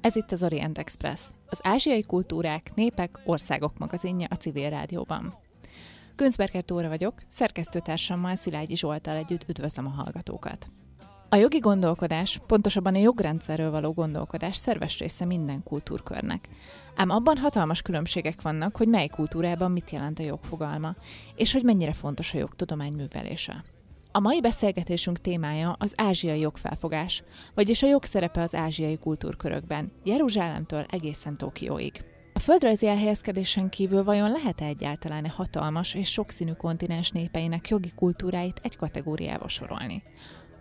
Ez itt az Orient Express, az ázsiai kultúrák, népek, országok magazinja a civil rádióban. Künzberger Tóra vagyok, szerkesztőtársammal Szilágyi Zsoltal együtt üdvözlöm a hallgatókat. A jogi gondolkodás, pontosabban a jogrendszerről való gondolkodás szerves része minden kultúrkörnek. Ám abban hatalmas különbségek vannak, hogy mely kultúrában mit jelent a jogfogalma, és hogy mennyire fontos a jogtudomány művelése. A mai beszélgetésünk témája az ázsiai jogfelfogás, vagyis a jog szerepe az ázsiai kultúrkörökben, Jeruzsálemtől egészen Tokióig. A földrajzi elhelyezkedésen kívül vajon lehet-e egyáltalán a hatalmas és sokszínű kontinens népeinek jogi kultúráit egy kategóriába sorolni?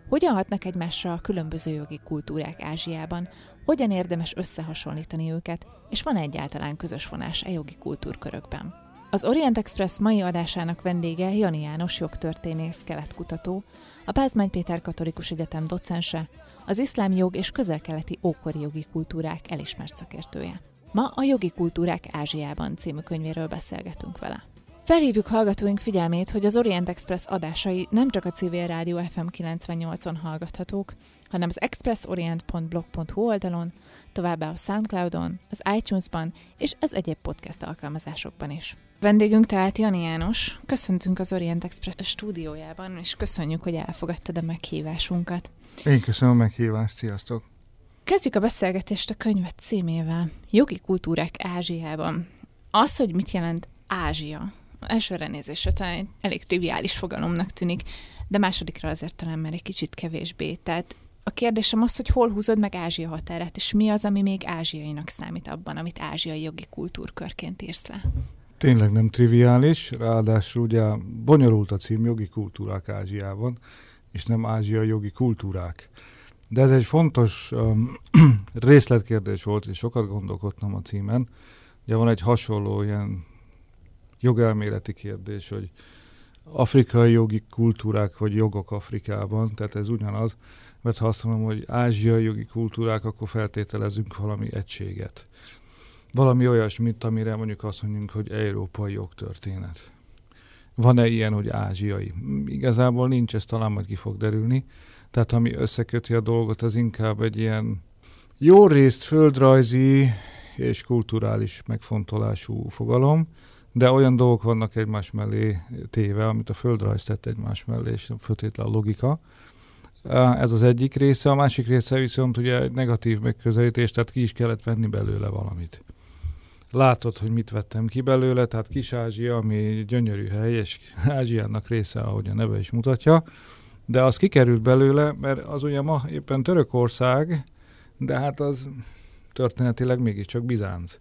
Hogyan hatnak egymásra a különböző jogi kultúrák Ázsiában? Hogyan érdemes összehasonlítani őket? És van egyáltalán közös vonás e jogi kultúrkörökben? Az Orient Express mai adásának vendége Jani János jogtörténész, keletkutató, a Pázmány Péter Katolikus Egyetem docense, az iszlám jog és közel-keleti ókori jogi kultúrák elismert szakértője. Ma a Jogi Kultúrák Ázsiában című könyvéről beszélgetünk vele. Felhívjuk hallgatóink figyelmét, hogy az Orient Express adásai nem csak a Civil Rádió FM 98-on hallgathatók, hanem az expressorient.blog.hu oldalon, továbbá a Soundcloudon, az iTunes-ban és az egyéb podcast alkalmazásokban is. Vendégünk tehát Jani János. Köszöntünk az Orient Express stúdiójában, és köszönjük, hogy elfogadtad a meghívásunkat. Én köszönöm a meghívást, sziasztok! Kezdjük a beszélgetést a könyvet címével. Jogi kultúrák Ázsiában. Az, hogy mit jelent Ázsia, elsőre nézésre talán elég triviális fogalomnak tűnik, de másodikra azért talán már egy kicsit kevésbé. Tehát a kérdésem az, hogy hol húzod meg Ázsia határát, és mi az, ami még ázsiainak számít abban, amit ázsiai jogi kultúrkörként írsz le? Tényleg nem triviális, ráadásul ugye bonyolult a cím jogi kultúrák Ázsiában, és nem ázsiai jogi kultúrák. De ez egy fontos um, részletkérdés volt, és sokat gondolkodtam a címen. Ugye van egy hasonló ilyen jogelméleti kérdés, hogy afrikai jogi kultúrák vagy jogok Afrikában, tehát ez ugyanaz, mert ha azt mondom, hogy ázsiai jogi kultúrák, akkor feltételezünk valami egységet. Valami olyasmit, amire mondjuk azt mondjuk, hogy európai jogtörténet. Van-e ilyen, hogy ázsiai? Igazából nincs, ez talán majd ki fog derülni. Tehát ami összeköti a dolgot, az inkább egy ilyen jó részt földrajzi és kulturális megfontolású fogalom, de olyan dolgok vannak egymás mellé téve, amit a földrajz tett egymás mellé, és föltétlen a logika. Ez az egyik része, a másik része viszont ugye egy negatív megközelítés, tehát ki is kellett venni belőle valamit. Látod, hogy mit vettem ki belőle, tehát Kis-Ázsia, ami gyönyörű hely, és Ázsiának része, ahogy a neve is mutatja, de az kikerült belőle, mert az ugye ma éppen Törökország, de hát az történetileg mégiscsak Bizánc.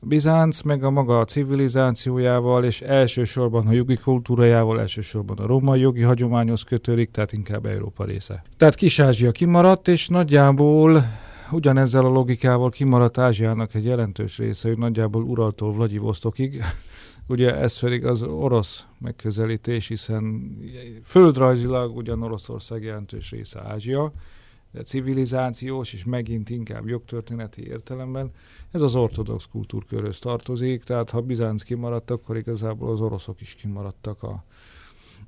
Bizánc meg a maga a civilizációjával, és elsősorban a jogi kultúrájával, elsősorban a római jogi hagyományhoz kötődik, tehát inkább Európa része. Tehát Kis-Ázsia kimaradt, és nagyjából ugyanezzel a logikával kimaradt Ázsiának egy jelentős része, hogy nagyjából Uraltól Vladivostokig, ugye ez pedig az orosz megközelítés, hiszen földrajzilag ugyan Oroszország jelentős része Ázsia, de civilizációs és megint inkább jogtörténeti értelemben ez az ortodox kultúrkörhöz tartozik, tehát ha Bizánc kimaradt, akkor igazából az oroszok is kimaradtak a,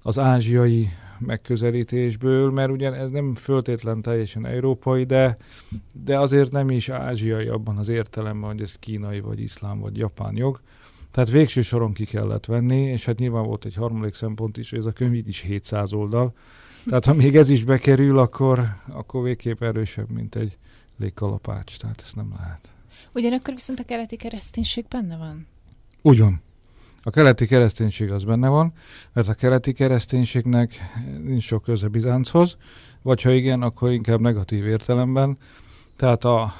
az ázsiai megközelítésből, mert ugye ez nem föltétlen teljesen európai, de, de azért nem is ázsiai abban az értelemben, hogy ez kínai, vagy iszlám, vagy japán jog. Tehát végső soron ki kellett venni, és hát nyilván volt egy harmadik szempont is, hogy ez a könyv is 700 oldal, tehát ha még ez is bekerül, akkor, akkor végképp erősebb, mint egy légkalapács, tehát ezt nem lehet. Ugyanakkor viszont a keleti kereszténység benne van. Ugyan. A keleti kereszténység az benne van, mert a keleti kereszténységnek nincs sok köze Bizánchoz, vagy ha igen, akkor inkább negatív értelemben. Tehát a,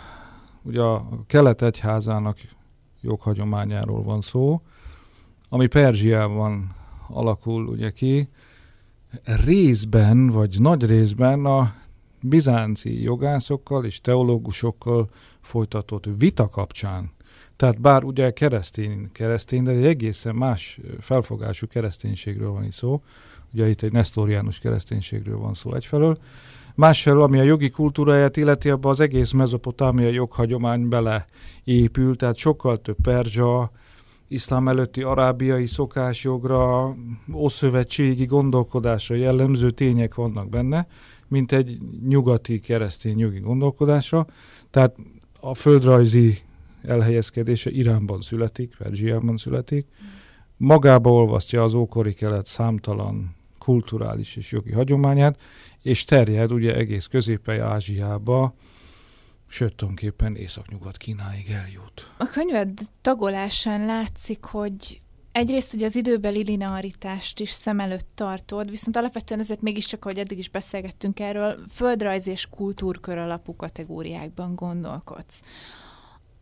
ugye a kelet egyházának joghagyományáról van szó, ami Perzsiában alakul ugye ki, részben, vagy nagy részben a bizánci jogászokkal és teológusokkal folytatott vita kapcsán. Tehát bár ugye keresztény, keresztény, de egy egészen más felfogású kereszténységről van itt szó. Ugye itt egy nesztoriánus kereszténységről van szó egyfelől. Másfelől, ami a jogi kultúráját illeti, abban az egész mezopotámia joghagyomány beleépül, tehát sokkal több perzsa, iszlám előtti arábiai szokásjogra, oszövetségi gondolkodásra jellemző tények vannak benne, mint egy nyugati keresztény jogi gondolkodásra. Tehát a földrajzi elhelyezkedése Iránban születik, Perzsiában születik, magába olvasztja az ókori kelet számtalan kulturális és jogi hagyományát, és terjed ugye egész Közép-Ázsiába, sőt, tulajdonképpen északnyugat Kínáig eljut. A könyved tagolásán látszik, hogy egyrészt ugye az időbeli linearitást is szem előtt tartod, viszont alapvetően ezért mégiscsak, ahogy eddig is beszélgettünk erről, földrajz és kultúrkör alapú kategóriákban gondolkodsz.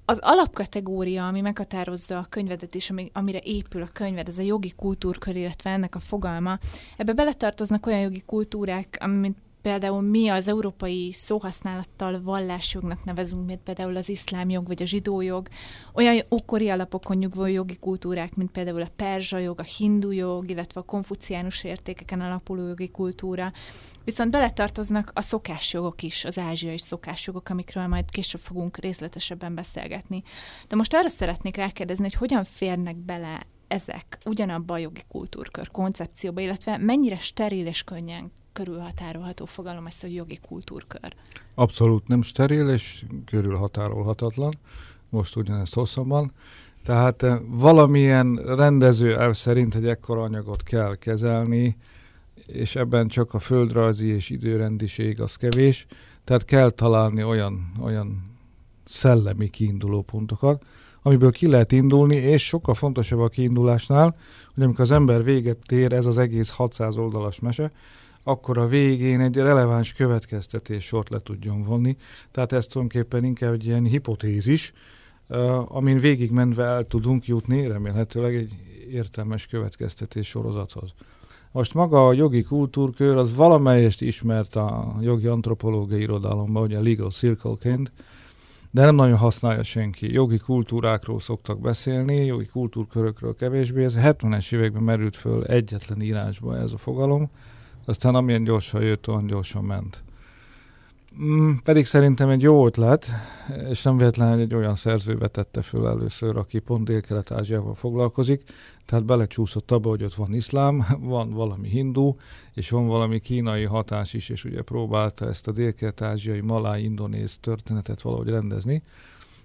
Az alapkategória, ami meghatározza a könyvedet és ami, amire épül a könyved, ez a jogi kultúrkör, illetve ennek a fogalma. Ebbe beletartoznak olyan jogi kultúrák, mint például mi az európai szóhasználattal vallásjognak nevezünk, mint például az iszlám jog vagy a zsidó jog, olyan ókori alapokon nyugvó jogi kultúrák, mint például a perzsa jog, a hindu jog, illetve a konfuciánus értékeken alapuló jogi kultúra. Viszont beletartoznak a szokásjogok is, az ázsiai szokásjogok, amikről majd később fogunk részletesebben beszélgetni. De most arra szeretnék rákérdezni, hogy hogyan férnek bele ezek ugyanabba a jogi kultúrkör koncepcióba, illetve mennyire steril és könnyen körülhatárolható fogalom ez, hogy jogi kultúrkör. Abszolút nem steril és körülhatárolhatatlan. Most ugyanezt hosszabban. Tehát eh, valamilyen rendező elv szerint egy ekkora anyagot kell kezelni, és ebben csak a földrajzi és időrendiség az kevés, tehát kell találni olyan, olyan szellemi kiinduló pontokat, amiből ki lehet indulni, és sokkal fontosabb a kiindulásnál, hogy amikor az ember véget ér, ez az egész 600 oldalas mese, akkor a végén egy releváns következtetés sort le tudjon vonni. Tehát ez tulajdonképpen inkább egy ilyen hipotézis, amin végigmenve el tudunk jutni, remélhetőleg egy értelmes következtetés sorozathoz. Most maga a jogi kultúrkör az valamelyest ismert a jogi antropológiai irodalomban, ugye legal circle-ként, de nem nagyon használja senki. Jogi kultúrákról szoktak beszélni, jogi kultúrkörökről kevésbé. Ez a 70-es években merült föl egyetlen írásba ez a fogalom, aztán amilyen gyorsan jött, olyan gyorsan ment. Mm, pedig szerintem egy jó ötlet, és nem véletlenül egy olyan szerző vetette föl először, aki pont Dél-Kelet-Ázsiával foglalkozik, tehát belecsúszott abba, hogy ott van iszlám, van valami hindu, és van valami kínai hatás is, és ugye próbálta ezt a dél-kelet-ázsiai, maláj, indonéz történetet valahogy rendezni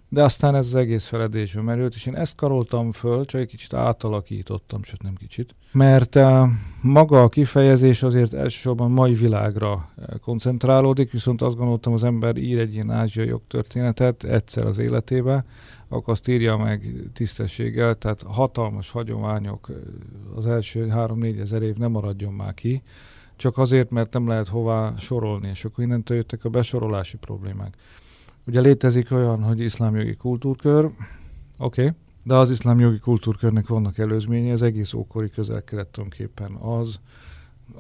de aztán ez az egész feledésbe merült, és én ezt karoltam föl, csak egy kicsit átalakítottam, sőt nem kicsit. Mert uh, maga a kifejezés azért elsősorban mai világra eh, koncentrálódik, viszont azt gondoltam, az ember ír egy ilyen ázsiai jogtörténetet egyszer az életébe, akkor azt írja meg tisztességgel, tehát hatalmas hagyományok eh, az első három-négy ezer év nem maradjon már ki, csak azért, mert nem lehet hová sorolni, és akkor innentől jöttek a besorolási problémák. Ugye létezik olyan, hogy iszlámjogi kultúrkör, oké, okay, de az iszlámjogi kultúrkörnek vannak előzménye, az egész ókori közel-kelet tulajdonképpen az,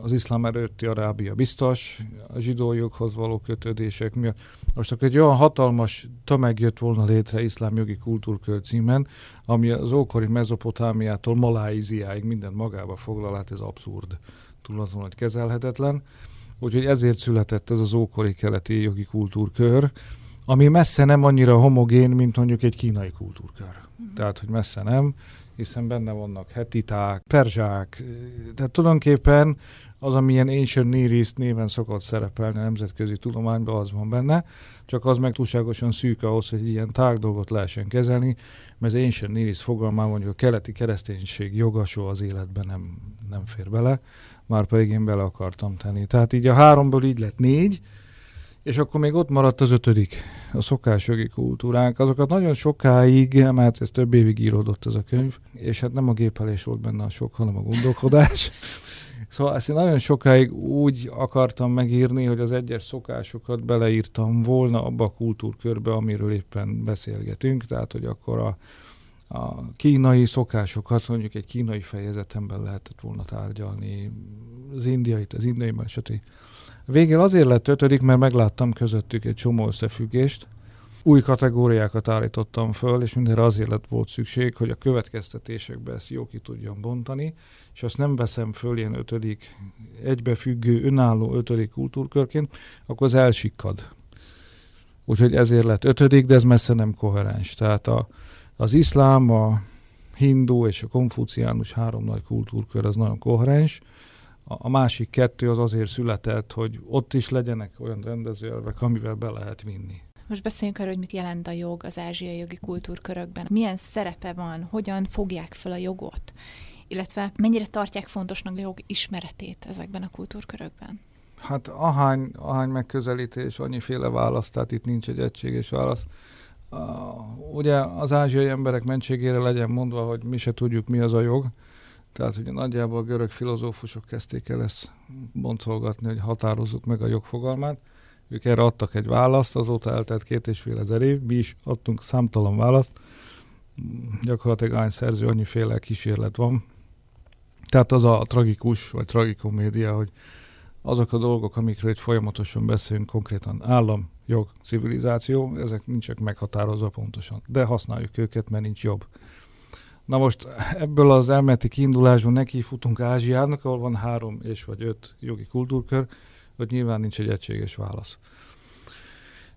az iszlám előtti Arábia biztos, a zsidó joghoz való kötődések miatt. Most akkor egy olyan hatalmas tömeg jött volna létre iszlámjogi kultúrkör címen, ami az ókori Mezopotámiától Maláiziáig mindent magába foglal, hát ez abszurd, túlazon, hogy kezelhetetlen. Úgyhogy ezért született ez az ókori keleti jogi kultúrkör, ami messze nem annyira homogén, mint mondjuk egy kínai kultúrkör. Uh-huh. Tehát, hogy messze nem, hiszen benne vannak hetiták, perzsák, tehát tulajdonképpen az, amilyen Ancient Near East néven szokott szerepelni a nemzetközi tudományban, az van benne, csak az meg túlságosan szűk ahhoz, hogy ilyen tág dolgot lehessen kezelni, mert az Ancient Near East fogalmában mondjuk a keleti kereszténység joga soha az életben nem, nem fér bele, már pedig én bele akartam tenni. Tehát így a háromból így lett négy, és akkor még ott maradt az ötödik, a szokásjogi kultúránk. Azokat nagyon sokáig, mert ez több évig íródott ez a könyv, és hát nem a gépelés volt benne a sok, hanem a gondolkodás. Szóval ezt én nagyon sokáig úgy akartam megírni, hogy az egyes szokásokat beleírtam volna abba a kultúrkörbe, amiről éppen beszélgetünk, tehát hogy akkor a, a kínai szokásokat mondjuk egy kínai fejezetemben lehetett volna tárgyalni, az indiait, az indiai stb. Végül azért lett ötödik, mert megláttam közöttük egy csomó összefüggést. Új kategóriákat állítottam föl, és mindenre azért lett volt szükség, hogy a következtetésekbe ezt jó ki tudjam bontani, és azt nem veszem föl ilyen ötödik, egybefüggő, önálló ötödik kultúrkörként, akkor az elsikkad. Úgyhogy ezért lett ötödik, de ez messze nem koherens. Tehát a, az iszlám, a hindu és a konfuciánus három nagy kultúrkör az nagyon koherens. A, másik kettő az azért született, hogy ott is legyenek olyan rendezőelvek, amivel be lehet vinni. Most beszéljünk arról, hogy mit jelent a jog az ázsiai jogi kultúrkörökben. Milyen szerepe van, hogyan fogják fel a jogot, illetve mennyire tartják fontosnak a jog ismeretét ezekben a kultúrkörökben? Hát ahány, ahány megközelítés, annyiféle válasz, tehát itt nincs egy egységes válasz. Uh, ugye az ázsiai emberek mentségére legyen mondva, hogy mi se tudjuk, mi az a jog. Tehát ugye nagyjából a görög filozófusok kezdték el ezt boncolgatni, hogy határozzuk meg a jogfogalmát. Ők erre adtak egy választ, azóta eltelt két és fél ezer év, mi is adtunk számtalan választ. Gyakorlatilag ány szerző, annyiféle kísérlet van. Tehát az a tragikus, vagy tragikomédia, hogy azok a dolgok, amikről itt folyamatosan beszélünk, konkrétan állam, jog, civilizáció, ezek nincsenek meghatározva pontosan, de használjuk őket, mert nincs jobb. Na most ebből az elméleti kiindulásból neki futunk Ázsiának, ahol van három és vagy öt jogi kultúrkör, hogy nyilván nincs egy egységes válasz.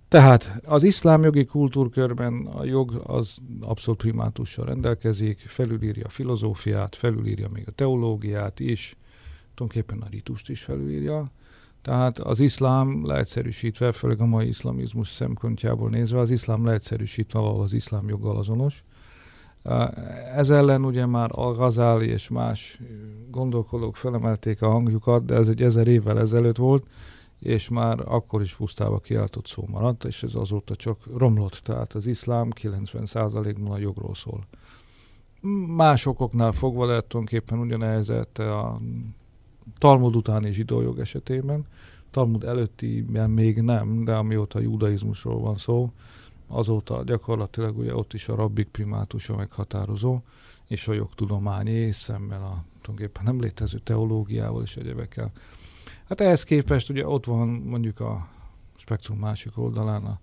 Tehát az iszlám jogi kultúrkörben a jog az abszolút primátussal rendelkezik, felülírja a filozófiát, felülírja még a teológiát is, tulajdonképpen a ritust is felülírja. Tehát az iszlám leegyszerűsítve, főleg a mai iszlamizmus szempontjából nézve, az iszlám leegyszerűsítve valahol az iszlám joggal azonos. Ez ellen ugye már a Gazáli és más gondolkodók felemelték a hangjukat, de ez egy ezer évvel ezelőtt volt, és már akkor is pusztába kiáltott szó maradt, és ez azóta csak romlott, tehát az iszlám 90%-ban a jogról szól. Más okoknál fogva lehet tulajdonképpen ugyanehhez a Talmud utáni zsidó jog esetében, Talmud előttiben még nem, de amióta a judaizmusról van szó, azóta gyakorlatilag ugye ott is a rabbik primátusa meghatározó, és a jogtudományi szemmel a tulajdonképpen nem létező teológiával és egyebekkel. Hát ehhez képest ugye ott van mondjuk a spektrum másik oldalán a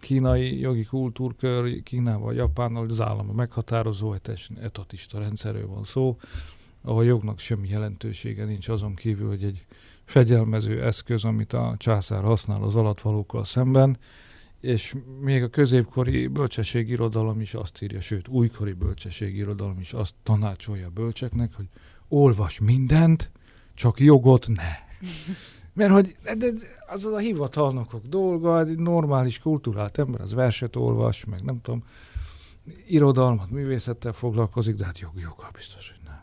kínai jogi kultúrkör, Kínával, Japánnal, az állam a meghatározó, egy etatista rendszerről van szó, ahol jognak semmi jelentősége nincs azon kívül, hogy egy fegyelmező eszköz, amit a császár használ az alatvalókkal szemben, és még a középkori bölcsességirodalom is azt írja, sőt, újkori bölcsességirodalom is azt tanácsolja a bölcseknek, hogy olvas mindent, csak jogot ne. Mert hogy az a hivatalnokok dolga, egy normális kultúrált ember, az verset olvas, meg nem tudom, irodalmat, művészettel foglalkozik, de hát jog, joggal biztos, hogy nem.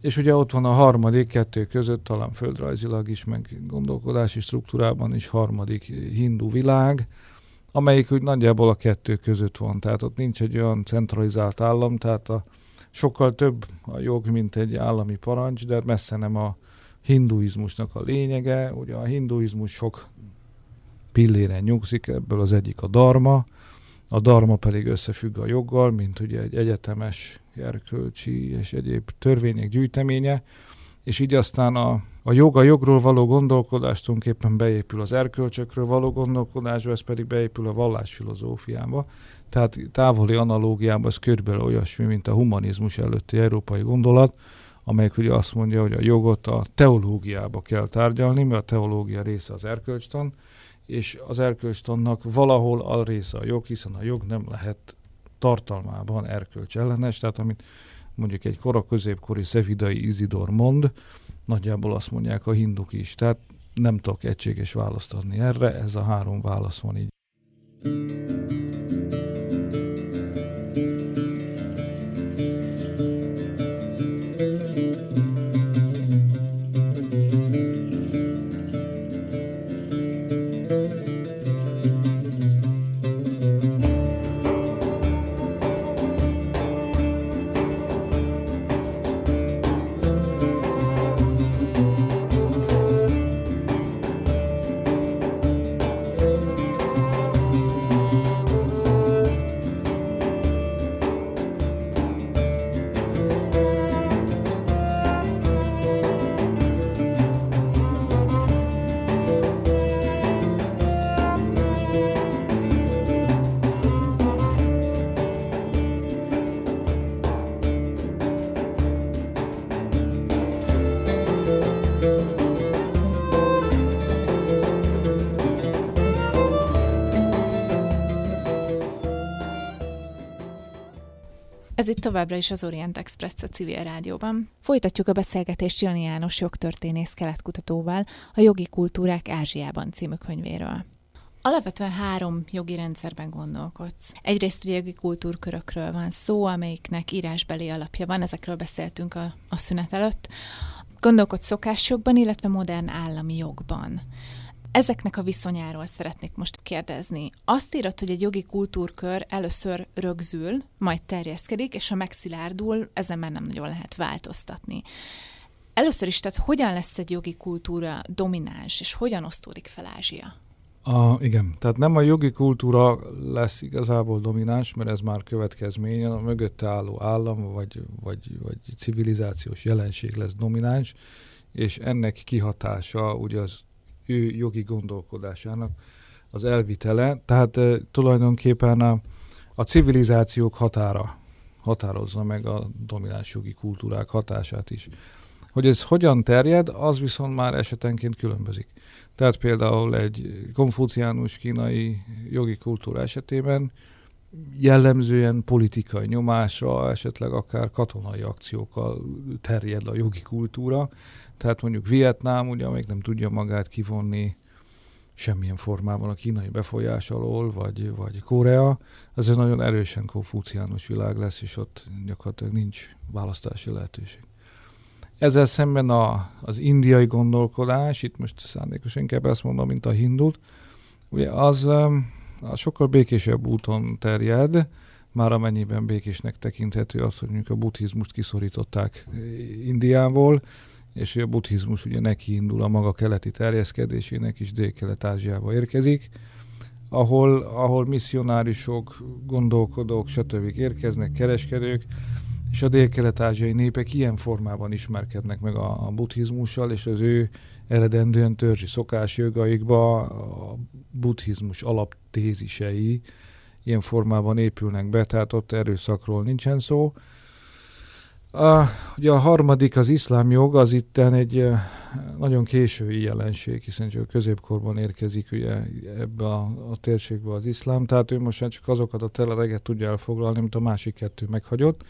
És ugye ott van a harmadik kettő között, talán földrajzilag is, meg gondolkodási struktúrában is harmadik hindu világ, amelyik úgy nagyjából a kettő között van. Tehát ott nincs egy olyan centralizált állam, tehát a, sokkal több a jog, mint egy állami parancs, de messze nem a hinduizmusnak a lényege. Ugye a hinduizmus sok pilléren nyugszik, ebből az egyik a darma, a darma pedig összefügg a joggal, mint ugye egy egyetemes erkölcsi és egyéb törvények gyűjteménye, és így aztán a, a jog a jogról való gondolkodás tulajdonképpen beépül az erkölcsökről való gondolkodásba, ez pedig beépül a vallásfilozófiába. Tehát távoli analógiában ez körülbelül olyasmi, mint a humanizmus előtti európai gondolat, amelyik ugye azt mondja, hogy a jogot a teológiába kell tárgyalni, mert a teológia része az erkölcstan, és az erkölcstannak valahol a része a jog, hiszen a jog nem lehet tartalmában erkölcs ellenes, tehát amit mondjuk egy kora középkori szevidai Izidor mond, nagyjából azt mondják a hinduk is. Tehát nem tudok egységes választ adni erre, ez a három válasz van így. Ez itt továbbra is az Orient Express a civil rádióban. Folytatjuk a beszélgetést Jani János jogtörténész keletkutatóval a Jogi Kultúrák Ázsiában című könyvéről. Alapvetően három jogi rendszerben gondolkodsz. Egyrészt ugye jogi kultúrkörökről van szó, amelyiknek írásbeli alapja van, ezekről beszéltünk a, a szünet előtt. Gondolkodsz szokásjogban, illetve modern állami jogban. Ezeknek a viszonyáról szeretnék most kérdezni. Azt írott, hogy egy jogi kultúrkör először rögzül, majd terjeszkedik, és ha megszilárdul, ezen már nem nagyon lehet változtatni. Először is, tehát hogyan lesz egy jogi kultúra domináns, és hogyan osztódik fel Ázsia? A, igen, tehát nem a jogi kultúra lesz igazából domináns, mert ez már következmény, a mögötte álló állam vagy, vagy, vagy civilizációs jelenség lesz domináns, és ennek kihatása ugye az ő jogi gondolkodásának az elvitele, tehát e, tulajdonképpen a, a civilizációk határa határozza meg a domináns jogi kultúrák hatását is. Hogy ez hogyan terjed, az viszont már esetenként különbözik. Tehát például egy konfuciánus kínai jogi kultúra esetében jellemzően politikai nyomásra, esetleg akár katonai akciókkal terjed a jogi kultúra. Tehát mondjuk Vietnám, ugye, amelyik nem tudja magát kivonni semmilyen formában a kínai befolyás alól, vagy, vagy Korea, ez egy nagyon erősen konfuciánus világ lesz, és ott gyakorlatilag nincs választási lehetőség. Ezzel szemben a, az indiai gondolkodás, itt most szándékosan inkább ezt mondom, mint a hindut, ugye az, az sokkal békésebb úton terjed, már amennyiben békésnek tekinthető az, hogy mondjuk a buddhizmust kiszorították Indiából, és a buddhizmus ugye neki indul a maga keleti terjeszkedésének is Dél-Kelet-Ázsiába érkezik, ahol, ahol misszionárisok, gondolkodók, stb. érkeznek, kereskedők, és a dél-kelet-ázsiai népek ilyen formában ismerkednek meg a, a buddhizmussal, és az ő eredendően törzsi szokásjogaikba a buddhizmus alaptézisei ilyen formában épülnek be, tehát ott erőszakról nincsen szó. A, ugye a harmadik, az iszlám jog, az itten egy nagyon késői jelenség, hiszen csak a középkorban érkezik ugye ebbe a, a térségbe az iszlám, tehát ő most csak azokat a területeket tudja elfoglalni, amit a másik kettő meghagyott.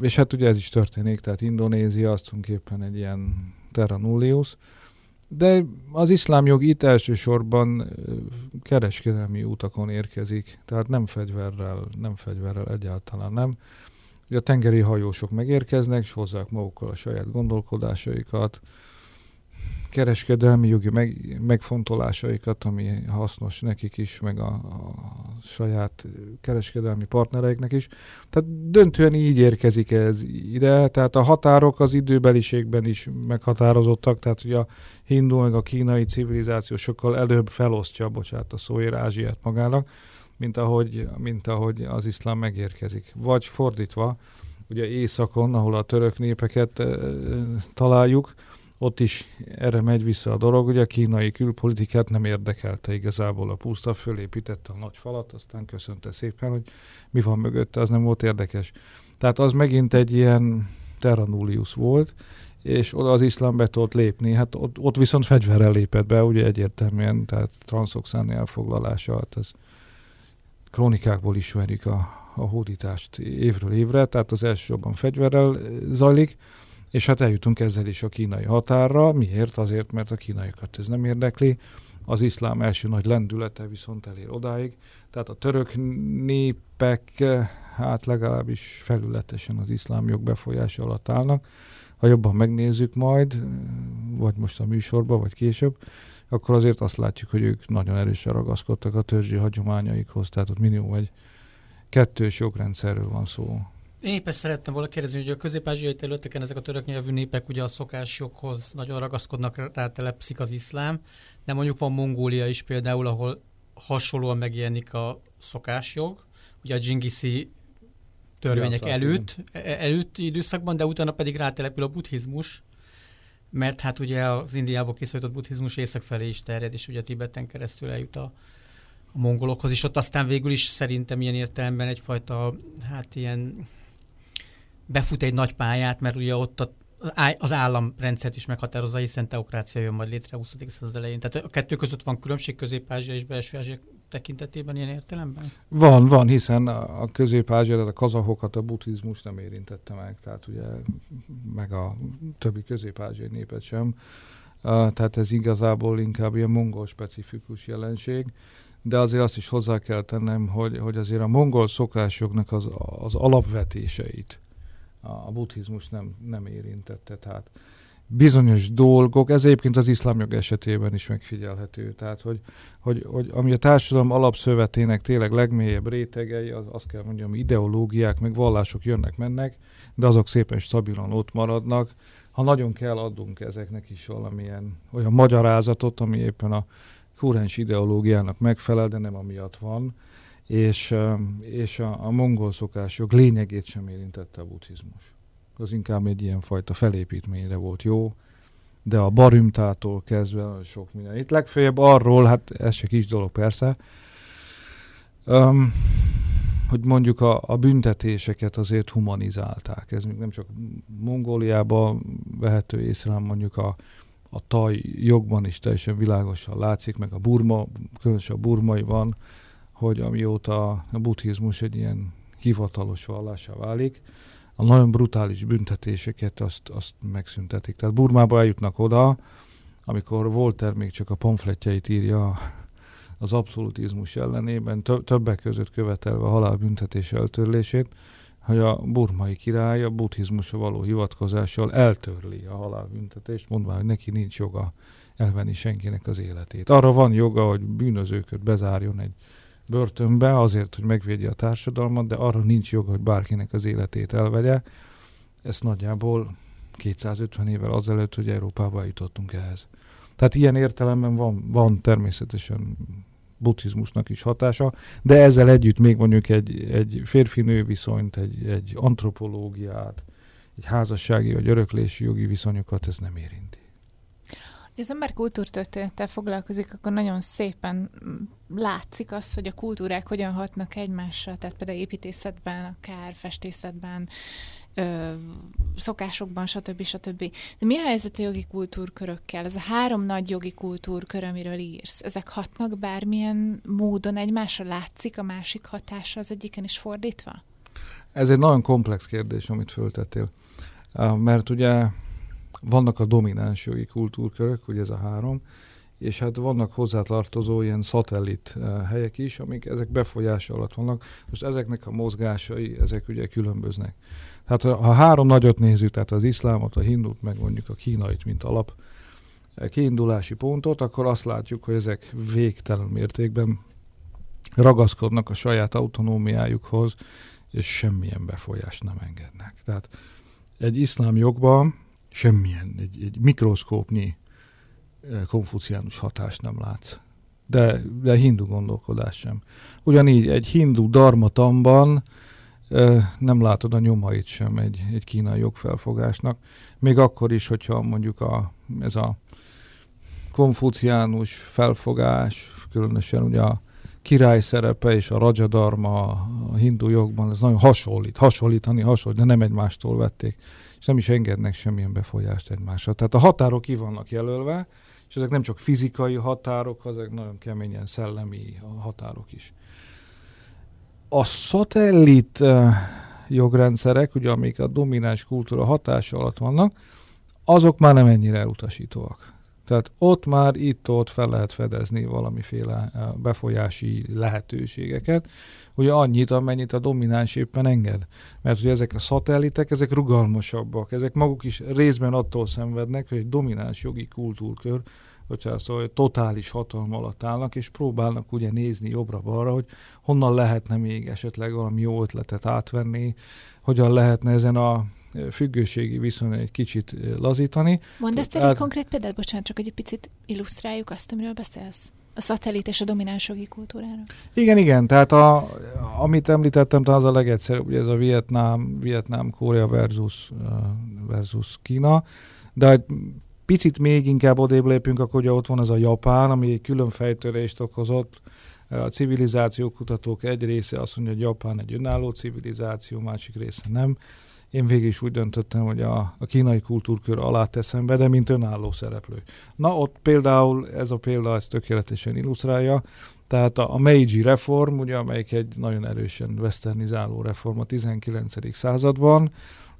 És hát ugye ez is történik, tehát Indonézia az tulajdonképpen egy ilyen terra nullius, de az iszlám jog itt elsősorban kereskedelmi utakon érkezik, tehát nem fegyverrel, nem fegyverrel egyáltalán nem. Ugye a tengeri hajósok megérkeznek, és hozzák magukkal a saját gondolkodásaikat, kereskedelmi jogi meg, megfontolásaikat, ami hasznos nekik is, meg a, a saját kereskedelmi partnereiknek is. Tehát döntően így érkezik ez ide, tehát a határok az időbeliségben is meghatározottak, tehát ugye a hindu meg a kínai civilizáció sokkal előbb felosztja, bocsánat, a szóért Ázsiát magának, mint ahogy, mint ahogy az iszlám megérkezik. Vagy fordítva, ugye északon, ahol a török népeket találjuk, ott is erre megy vissza a dolog, ugye a kínai külpolitikát nem érdekelte igazából a puszta, fölépítette a nagy falat, aztán köszönte szépen, hogy mi van mögötte, az nem volt érdekes. Tehát az megint egy ilyen terra nullius volt, és oda az iszlám be tudott lépni. Hát ott, ott viszont fegyverrel lépett be, ugye egyértelműen, tehát transzoxáni elfoglalása, hát az krónikákból ismerik a, a hódítást évről évre, tehát az elsősorban fegyverrel zajlik, és hát eljutunk ezzel is a kínai határra. Miért? Azért, mert a kínaiakat ez nem érdekli. Az iszlám első nagy lendülete viszont elér odáig. Tehát a török népek hát legalábbis felületesen az iszlám jog befolyása alatt állnak. Ha jobban megnézzük majd, vagy most a műsorban, vagy később, akkor azért azt látjuk, hogy ők nagyon erősen ragaszkodtak a törzsi hagyományaikhoz, tehát ott minimum egy kettős jogrendszerről van szó. Én éppen szerettem volna kérdezni, hogy a közép-ázsiai területeken ezek a török nyelvű népek ugye a szokásjoghoz nagyon ragaszkodnak, rátelepszik az iszlám, de mondjuk van Mongólia is például, ahol hasonlóan megjelenik a szokásjog, ugye a dzsingiszi törvények ja, előtt, e, előtti időszakban, de utána pedig rátelepül a buddhizmus, mert hát ugye az Indiából készített buddhizmus észak felé is terjed, és ugye Tibeten keresztül eljut a, a mongolokhoz, és ott aztán végül is szerintem ilyen értelemben egyfajta, hát ilyen befut egy nagy pályát, mert ugye ott a, az államrendszert is meghatározza, hiszen teokrácia jön majd létre a 20. század elején. Tehát a kettő között van különbség Közép-Ázsia és Belső-Ázsia tekintetében ilyen értelemben? Van, van, hiszen a közép a kazahokat a buddhizmus nem érintette meg, tehát ugye meg a többi közép népet sem. Tehát ez igazából inkább ilyen mongol specifikus jelenség, de azért azt is hozzá kell tennem, hogy, hogy azért a mongol szokásoknak az, az alapvetéseit a buddhizmus nem, nem érintette. Tehát bizonyos dolgok, ez egyébként az iszlámjog esetében is megfigyelhető. Tehát, hogy, hogy, hogy ami a társadalom alapszövetének tényleg legmélyebb rétegei, az, azt kell mondjam, ideológiák, meg vallások jönnek-mennek, de azok szépen stabilan ott maradnak. Ha nagyon kell, adunk ezeknek is valamilyen olyan magyarázatot, ami éppen a kurens ideológiának megfelel, de nem amiatt van, és, és a, a mongol szokások lényegét sem érintette a buddhizmus az inkább egy ilyen fajta felépítményre volt jó, de a barümtától kezdve nagyon sok minden. Itt legfeljebb arról, hát ez se kis dolog persze, um, hogy mondjuk a, a büntetéseket azért humanizálták. Ez még nem csak Mongóliában vehető észre, hanem mondjuk a, a taj jogban is teljesen világosan látszik, meg a burma, különösen a burmaiban, hogy amióta a buddhizmus egy ilyen hivatalos vallásá válik, a nagyon brutális büntetéseket azt, azt megszüntetik. Tehát Burmába eljutnak oda, amikor Volter még csak a pamfletjeit írja az abszolutizmus ellenében, többek között követelve a halálbüntetés eltörlését, hogy a burmai király a buddhizmusra való hivatkozással eltörli a halálbüntetést, mondva, hogy neki nincs joga elvenni senkinek az életét. Arra van joga, hogy bűnözőköt bezárjon egy börtönbe azért, hogy megvédje a társadalmat, de arra nincs joga, hogy bárkinek az életét elvegye. Ez nagyjából 250 évvel azelőtt, hogy Európába jutottunk ehhez. Tehát ilyen értelemben van, van természetesen buddhizmusnak is hatása, de ezzel együtt még mondjuk egy, egy férfi-nő viszonyt, egy, egy antropológiát, egy házassági vagy öröklési jogi viszonyokat ez nem érinti hogy az ember kultúrtörténettel foglalkozik, akkor nagyon szépen látszik az, hogy a kultúrák hogyan hatnak egymásra, tehát például építészetben, akár festészetben, ö, szokásokban, stb. stb. De mi a helyzet a jogi kultúrkörökkel? Ez a három nagy jogi kultúrkör, amiről írsz, ezek hatnak bármilyen módon egymásra? Látszik a másik hatása az egyiken is fordítva? Ez egy nagyon komplex kérdés, amit föltettél. Mert ugye vannak a domináns jogi kultúrkörök, ugye ez a három, és hát vannak hozzátartozó ilyen szatellit uh, helyek is, amik ezek befolyása alatt vannak. Most ezeknek a mozgásai, ezek ugye különböznek. Tehát ha, ha három nagyot nézzük, tehát az iszlámot, a hindut, meg mondjuk a kínait, mint alap eh, kiindulási pontot, akkor azt látjuk, hogy ezek végtelen mértékben ragaszkodnak a saját autonómiájukhoz, és semmilyen befolyást nem engednek. Tehát egy iszlám jogban semmilyen, egy, egy mikroszkópnyi eh, konfuciánus hatást nem látsz. De, de hindu gondolkodás sem. Ugyanígy egy hindu darmatamban eh, nem látod a nyomait sem egy, egy kínai jogfelfogásnak. Még akkor is, hogyha mondjuk a, ez a konfuciánus felfogás, különösen ugye a király szerepe és a rajadarma a hindu jogban, ez nagyon hasonlít, hasonlítani hasonlít, de nem egymástól vették és nem is engednek semmilyen befolyást egymásra. Tehát a határok ki vannak jelölve, és ezek nem csak fizikai határok, ezek nagyon keményen szellemi határok is. A szatellit uh, jogrendszerek, ugye amik a domináns kultúra hatása alatt vannak, azok már nem ennyire elutasítóak. Tehát ott már itt-ott fel lehet fedezni valamiféle eh, befolyási lehetőségeket, ugye annyit, amennyit a domináns éppen enged. Mert ugye ezek a szatellitek, ezek rugalmasabbak, ezek maguk is részben attól szenvednek, hogy egy domináns jogi kultúrkör, hogyha szóval hogy totális hatalma alatt állnak, és próbálnak ugye nézni jobbra-balra, hogy honnan lehetne még esetleg valami jó ötletet átvenni, hogyan lehetne ezen a függőségi viszony egy kicsit lazítani. Mondd ezt egy konkrét példát, bocsánat, csak hogy egy picit illusztráljuk azt, amiről beszélsz. A szatellit és a domináns jogi kultúrára. Igen, igen, tehát a, amit említettem, az a legegyszerűbb, ugye ez a Vietnám, Vietnám, Korea versus, versus Kína, de egy picit még inkább odébb lépünk, akkor ugye ott van ez a Japán, ami egy külön fejtörést okozott, a civilizáció kutatók egy része azt mondja, hogy Japán egy önálló civilizáció, másik része nem én végig is úgy döntöttem, hogy a, a kínai kultúrkör alá teszem be, de mint önálló szereplő. Na ott például, ez a példa ezt tökéletesen illusztrálja, tehát a, a Meiji reform, ugye, amelyik egy nagyon erősen westernizáló reform a 19. században,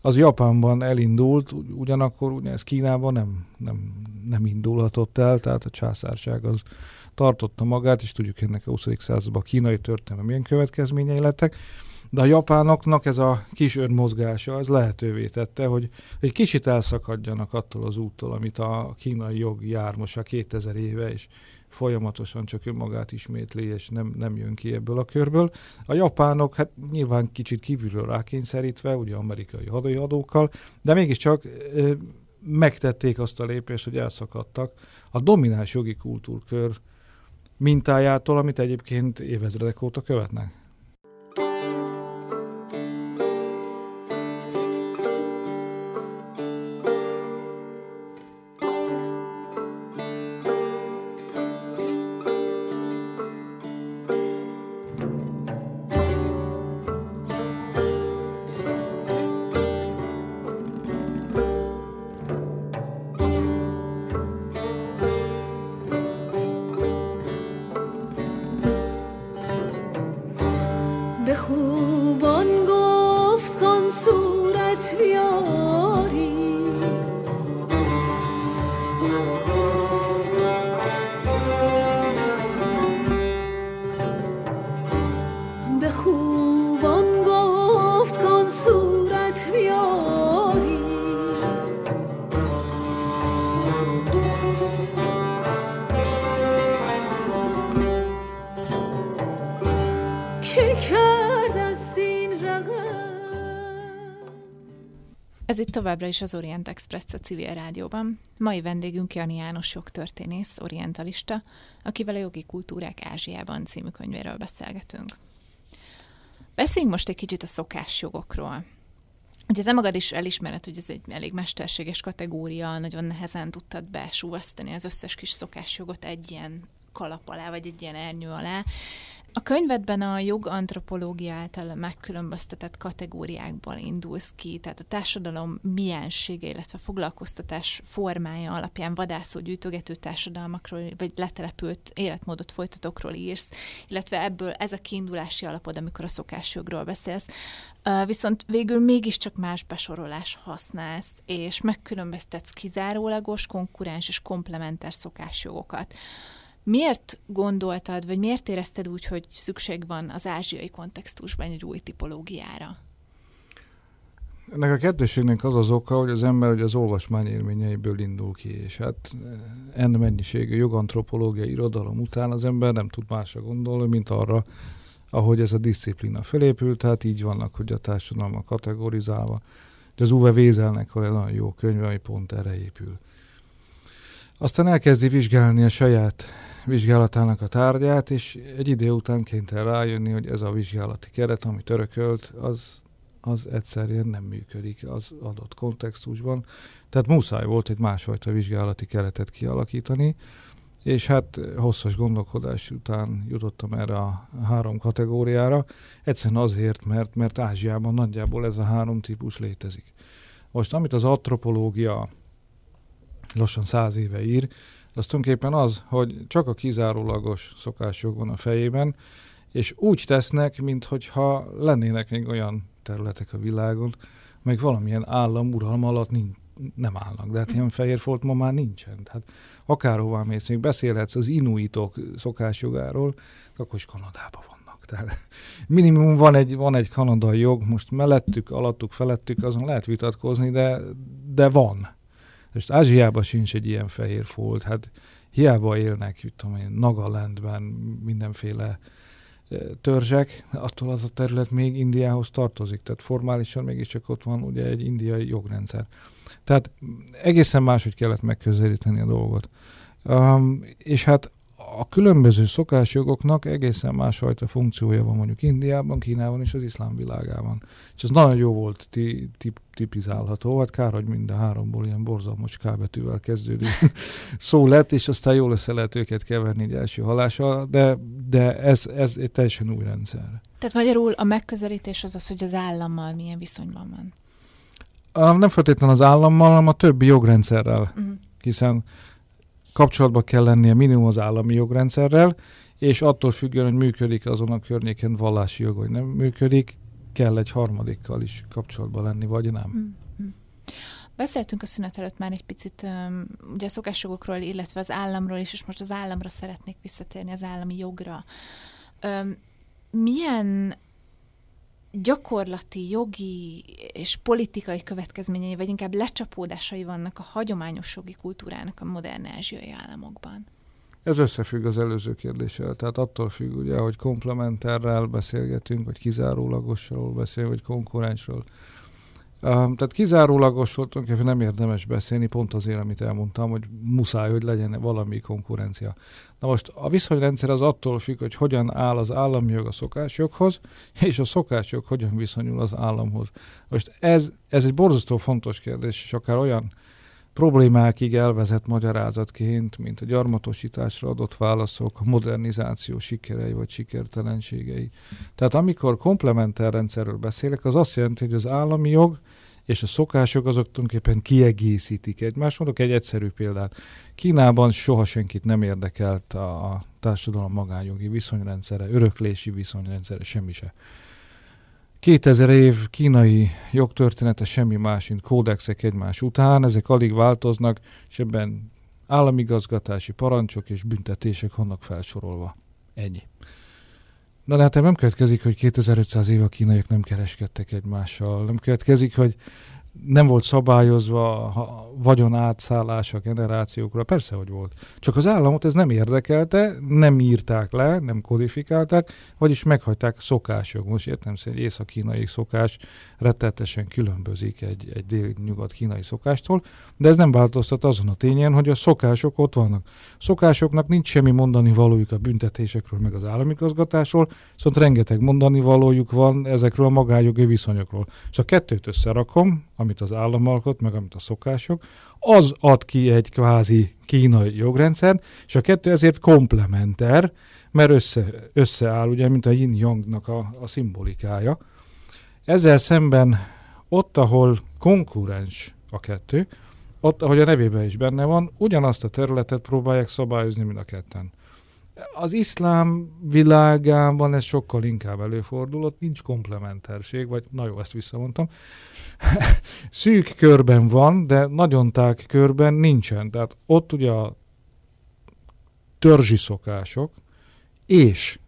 az Japánban elindult, ugyanakkor ugye ez Kínában nem, nem, nem indulhatott el, tehát a császárság az tartotta magát, és tudjuk ennek a 20. században a kínai történelme milyen következményei lettek, de a japánoknak ez a kis önmozgása, ez lehetővé tette, hogy egy kicsit elszakadjanak attól az úttól, amit a kínai jog jár a 2000 éve, és folyamatosan csak önmagát ismétli, és nem, nem jön ki ebből a körből. A japánok, hát nyilván kicsit kívülről rákényszerítve, ugye amerikai hadai de mégiscsak ö, megtették azt a lépést, hogy elszakadtak a domináns jogi kultúrkör mintájától, amit egyébként évezredek óta követnek. Továbbra is az Orient Express a civil rádióban. Mai vendégünk Jani János jogtörténész, orientalista, akivel a jogi kultúrák Ázsiában című könyvéről beszélgetünk. Beszéljünk most egy kicsit a szokásjogokról. Ugye ez magad is elismered, hogy ez egy elég mesterséges kategória, nagyon nehezen tudtad besúvasztani az összes kis szokásjogot egy ilyen kalap alá, vagy egy ilyen ernyő alá. A könyvedben a jogantropológia által megkülönböztetett kategóriákból indulsz ki, tehát a társadalom miensége, illetve foglalkoztatás formája alapján vadászó gyűjtögető társadalmakról, vagy letelepült életmódot folytatókról írsz, illetve ebből ez a kiindulási alapod, amikor a szokásjogról beszélsz. Viszont végül mégiscsak más besorolás használsz, és megkülönböztetsz kizárólagos, konkurens és komplementer szokásjogokat. Miért gondoltad, vagy miért érezted úgy, hogy szükség van az ázsiai kontextusban egy új tipológiára? Ennek a kettőségnek az az oka, hogy az ember hogy az olvasmány élményeiből indul ki, és hát enn mennyiségű jogantropológia irodalom után az ember nem tud másra gondolni, mint arra, ahogy ez a disziplína felépült, tehát így vannak, hogy a társadalmak kategorizálva. De az Uwe Vézelnek van jó könyve, ami pont erre épül. Aztán elkezdi vizsgálni a saját vizsgálatának a tárgyát, és egy idő után kénytelen rájönni, hogy ez a vizsgálati keret, ami törökölt, az, az egyszerűen nem működik az adott kontextusban. Tehát muszáj volt egy másfajta vizsgálati keretet kialakítani, és hát hosszas gondolkodás után jutottam erre a három kategóriára, egyszerűen azért, mert, mert Ázsiában nagyjából ez a három típus létezik. Most amit az antropológia lassan száz éve ír, az tulajdonképpen az, hogy csak a kizárólagos szokásjog van a fejében, és úgy tesznek, mintha lennének még olyan területek a világon, meg valamilyen állam uralma alatt nincs, nem állnak. De hát ilyen fehér folt ma már nincsen. Tehát akárhová mész, még beszélhetsz az inuitok szokásjogáról, akkor is Kanadában vannak. Tehát minimum van egy, van egy kanadai jog, most mellettük, alattuk, felettük, azon lehet vitatkozni, de, de van. Most Ázsiában sincs egy ilyen fehér folt, hát hiába élnek, tudom én, Nagalandben mindenféle törzsek, attól az a terület még Indiához tartozik, tehát formálisan mégiscsak ott van ugye egy indiai jogrendszer. Tehát egészen máshogy kellett megközelíteni a dolgot. Um, és hát a különböző szokásjogoknak egészen másfajta funkciója van mondjuk Indiában, Kínában és az iszlám világában. És ez nagyon jó volt ti, ti, tipizálható, hát kár, hogy mind a háromból ilyen borzalmas kábetűvel kezdődő szó lett, és aztán jól össze lehet őket keverni egy első halása, de, de ez, ez egy teljesen új rendszer. Tehát magyarul a megközelítés az az, hogy az állammal milyen viszonyban van. Nem feltétlenül az állammal, hanem a többi jogrendszerrel. Uh-huh. Hiszen kapcsolatba kell lennie minimum az állami jogrendszerrel, és attól függően, hogy működik azon a környéken vallási jog, vagy nem működik, kell egy harmadikkal is kapcsolatban lenni, vagy nem. Mm-hmm. Beszéltünk a szünet előtt már egy picit ugye a szokásjogokról, illetve az államról is, és most az államra szeretnék visszatérni, az állami jogra. Milyen gyakorlati, jogi és politikai következményei, vagy inkább lecsapódásai vannak a hagyományos jogi kultúrának a modern ázsiai államokban? Ez összefügg az előző kérdéssel, tehát attól függ, ugye, hogy komplementerrel beszélgetünk, vagy kizárólagosról beszélünk, vagy konkurensről. Tehát kizárólagosról tulajdonképpen nem érdemes beszélni, pont azért, amit elmondtam, hogy muszáj, hogy legyen valami konkurencia. Na most a viszonyrendszer az attól függ, hogy hogyan áll az állami jog a szokásjoghoz, és a szokásjog hogyan viszonyul az államhoz. Most ez, ez egy borzasztó fontos kérdés, és akár olyan problémákig elvezet magyarázatként, mint a gyarmatosításra adott válaszok, modernizáció sikerei vagy sikertelenségei. Tehát amikor komplementer rendszerről beszélek, az azt jelenti, hogy az állami jog és a szokások azok tulajdonképpen kiegészítik egymást. Mondok egy egyszerű példát. Kínában soha senkit nem érdekelt a társadalom magánjogi viszonyrendszere, öröklési viszonyrendszere, semmi se. 2000 év kínai jogtörténete semmi más, mint kódexek egymás után, ezek alig változnak, és ebben államigazgatási parancsok és büntetések vannak felsorolva. Egy. Na de hát nem következik, hogy 2500 év a kínaiak nem kereskedtek egymással, nem következik, hogy nem volt szabályozva a vagyon átszállás a generációkra. Persze, hogy volt. Csak az államot ez nem érdekelte, nem írták le, nem kodifikálták, vagyis meghagyták a szokások. Most értem szerint észak-kínai szokás rettetesen különbözik egy, egy dél-nyugat kínai szokástól, de ez nem változtat azon a tényen, hogy a szokások ott vannak. A szokásoknak nincs semmi mondani valójuk a büntetésekről, meg az állami gazgatásról, viszont rengeteg mondani valójuk van ezekről a magájogi viszonyokról. És a kettőt összerakom, amit az állam alkot, meg amit a szokások, az ad ki egy kvázi kínai jogrendszer, és a kettő ezért komplementer, mert össze, összeáll, ugye, mint a yin yangnak a, a szimbolikája. Ezzel szemben ott, ahol konkurens a kettő, ott, ahogy a nevében is benne van, ugyanazt a területet próbálják szabályozni mind a ketten. Az iszlám világában ez sokkal inkább előfordul, nincs komplementerség, vagy na jó, ezt visszamondtam. Szűk körben van, de nagyon tág körben nincsen. Tehát ott ugye a törzsi szokások és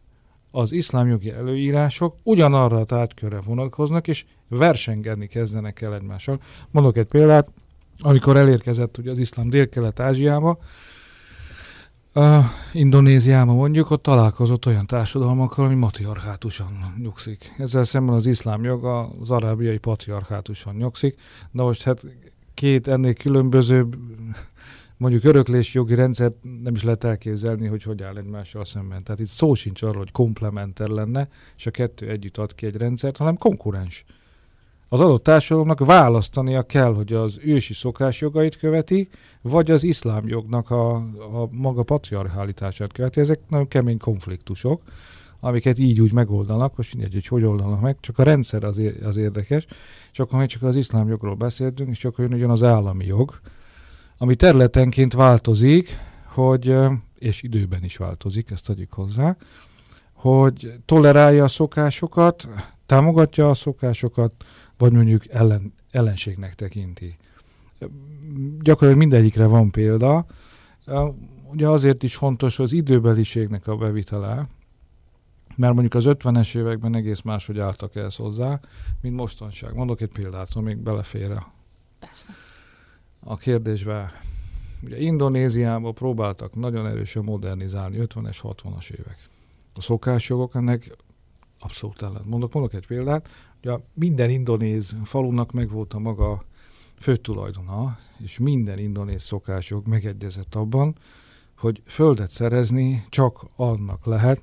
az iszlám jogi előírások ugyanarra a tárgykörre vonatkoznak, és versengeni kezdenek el egymással. Mondok egy példát, amikor elérkezett ugye az iszlám dél-kelet-ázsiába, Uh, Indonéziában mondjuk, ott találkozott olyan társadalmakkal, ami matriarchátusan nyugszik. Ezzel szemben az iszlám joga az arábiai patriarchátusan nyugszik. Na most hát két ennél különbözőbb mondjuk öröklési jogi rendszert nem is lehet elképzelni, hogy hogy áll egymással szemben. Tehát itt szó sincs arról, hogy komplementer lenne, és a kettő együtt ad ki egy rendszert, hanem konkurens az adott társadalomnak választania kell, hogy az ősi szokásjogait követi, vagy az iszlám jognak a, a maga patriarchálitását követi. Ezek nagyon kemény konfliktusok, amiket így úgy megoldanak, most mindegy, hogy hogy oldanak meg, csak a rendszer az, az érdekes, és akkor még csak az iszlám jogról beszéltünk, és csak jön ugyan az állami jog, ami területenként változik, hogy, és időben is változik, ezt adjuk hozzá, hogy tolerálja a szokásokat, támogatja a szokásokat, vagy mondjuk ellen, ellenségnek tekinti. Gyakorlatilag mindegyikre van példa. Ugye azért is fontos az időbeliségnek a bevitele, mert mondjuk az 50-es években egész máshogy álltak ezt hozzá, mint mostanság. Mondok egy példát, hogy még belefér Persze. a kérdésbe. Ugye Indonéziában próbáltak nagyon erősen modernizálni 50-es, 60-as évek. A szokásjogok ennek abszolút ellen. Mondok, mondok egy példát. Ugye minden indonéz falunak megvolt a maga főtulajdona, és minden indonéz szokások megegyezett abban, hogy földet szerezni csak annak lehet,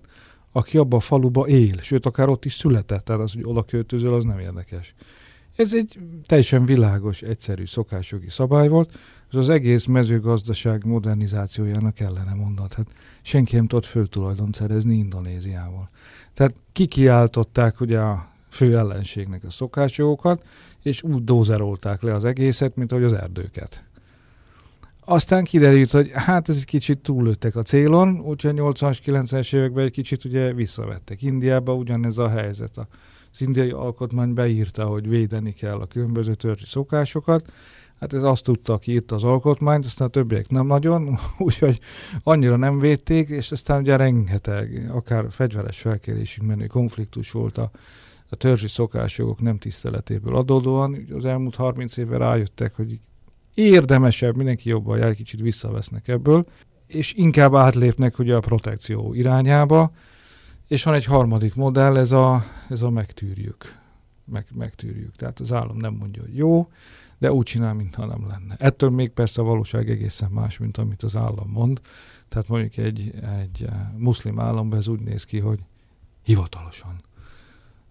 aki abba a faluba él, sőt, akár ott is született, tehát az, hogy oda költözöl, az nem érdekes. Ez egy teljesen világos, egyszerű szokásjogi szabály volt, és az egész mezőgazdaság modernizációjának ellene mondat. Hát senki nem tudott föltulajdon szerezni Indonéziával. Tehát kikiáltották ugye a fő ellenségnek a szokásjogokat, és úgy dózerolták le az egészet, mint ahogy az erdőket. Aztán kiderült, hogy hát ez egy kicsit túllőttek a célon, úgyhogy 80-as, 90-es években egy kicsit ugye visszavettek. Indiába ugyanez a helyzet. Az indiai alkotmány beírta, hogy védeni kell a különböző törzsi szokásokat, Hát ez azt tudta, aki írta az alkotmányt, aztán a többiek nem nagyon, úgyhogy annyira nem védték, és aztán ugye rengeteg, akár fegyveres felkérésünk menő konfliktus volt a, a törzsi szokásjogok nem tiszteletéből adódóan. Az elmúlt 30 évvel rájöttek, hogy érdemesebb, mindenki jobban jár, kicsit visszavesznek ebből, és inkább átlépnek ugye a protekció irányába, és van egy harmadik modell, ez a, ez a megtűrjük. Meg, megtűrjük. Tehát az állam nem mondja, hogy jó, de úgy csinál, mintha nem lenne. Ettől még persze a valóság egészen más, mint amit az állam mond. Tehát mondjuk egy, egy eh, muszlim államban ez úgy néz ki, hogy hivatalosan.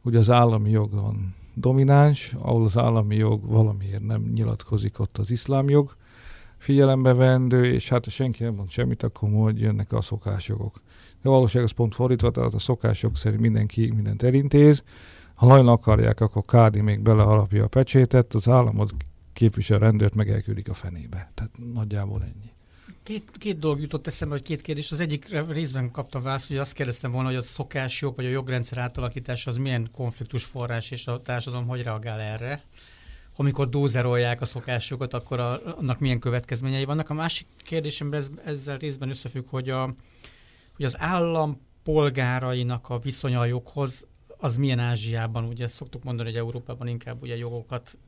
Ugye az állami jog van domináns, ahol az állami jog valamiért nem nyilatkozik, ott az iszlám jog figyelembe vendő, és hát ha senki nem mond semmit, akkor majd jönnek a szokásjogok. De valóság az pont fordítva, tehát a szokások szerint mindenki mindent elintéz. Ha nagyon akarják, akkor Kádi még beleharapja a pecsétet, az államot képvisel rendőrt meg elküldik a fenébe. Tehát nagyjából ennyi. Két, két dolog jutott eszembe, hogy két kérdés. Az egyik részben kaptam választ, hogy azt kérdeztem volna, hogy a szokásjog vagy a jogrendszer átalakítása az milyen konfliktus forrás, és a társadalom hogy reagál erre. Amikor dózerolják a szokásjogot, akkor a, annak milyen következményei vannak. A másik kérdésemben ez, ezzel részben összefügg, hogy, a, hogy az állam polgárainak a viszonya a joghoz, az milyen Ázsiában, ugye szoktuk mondani, hogy Európában inkább ugye jogokat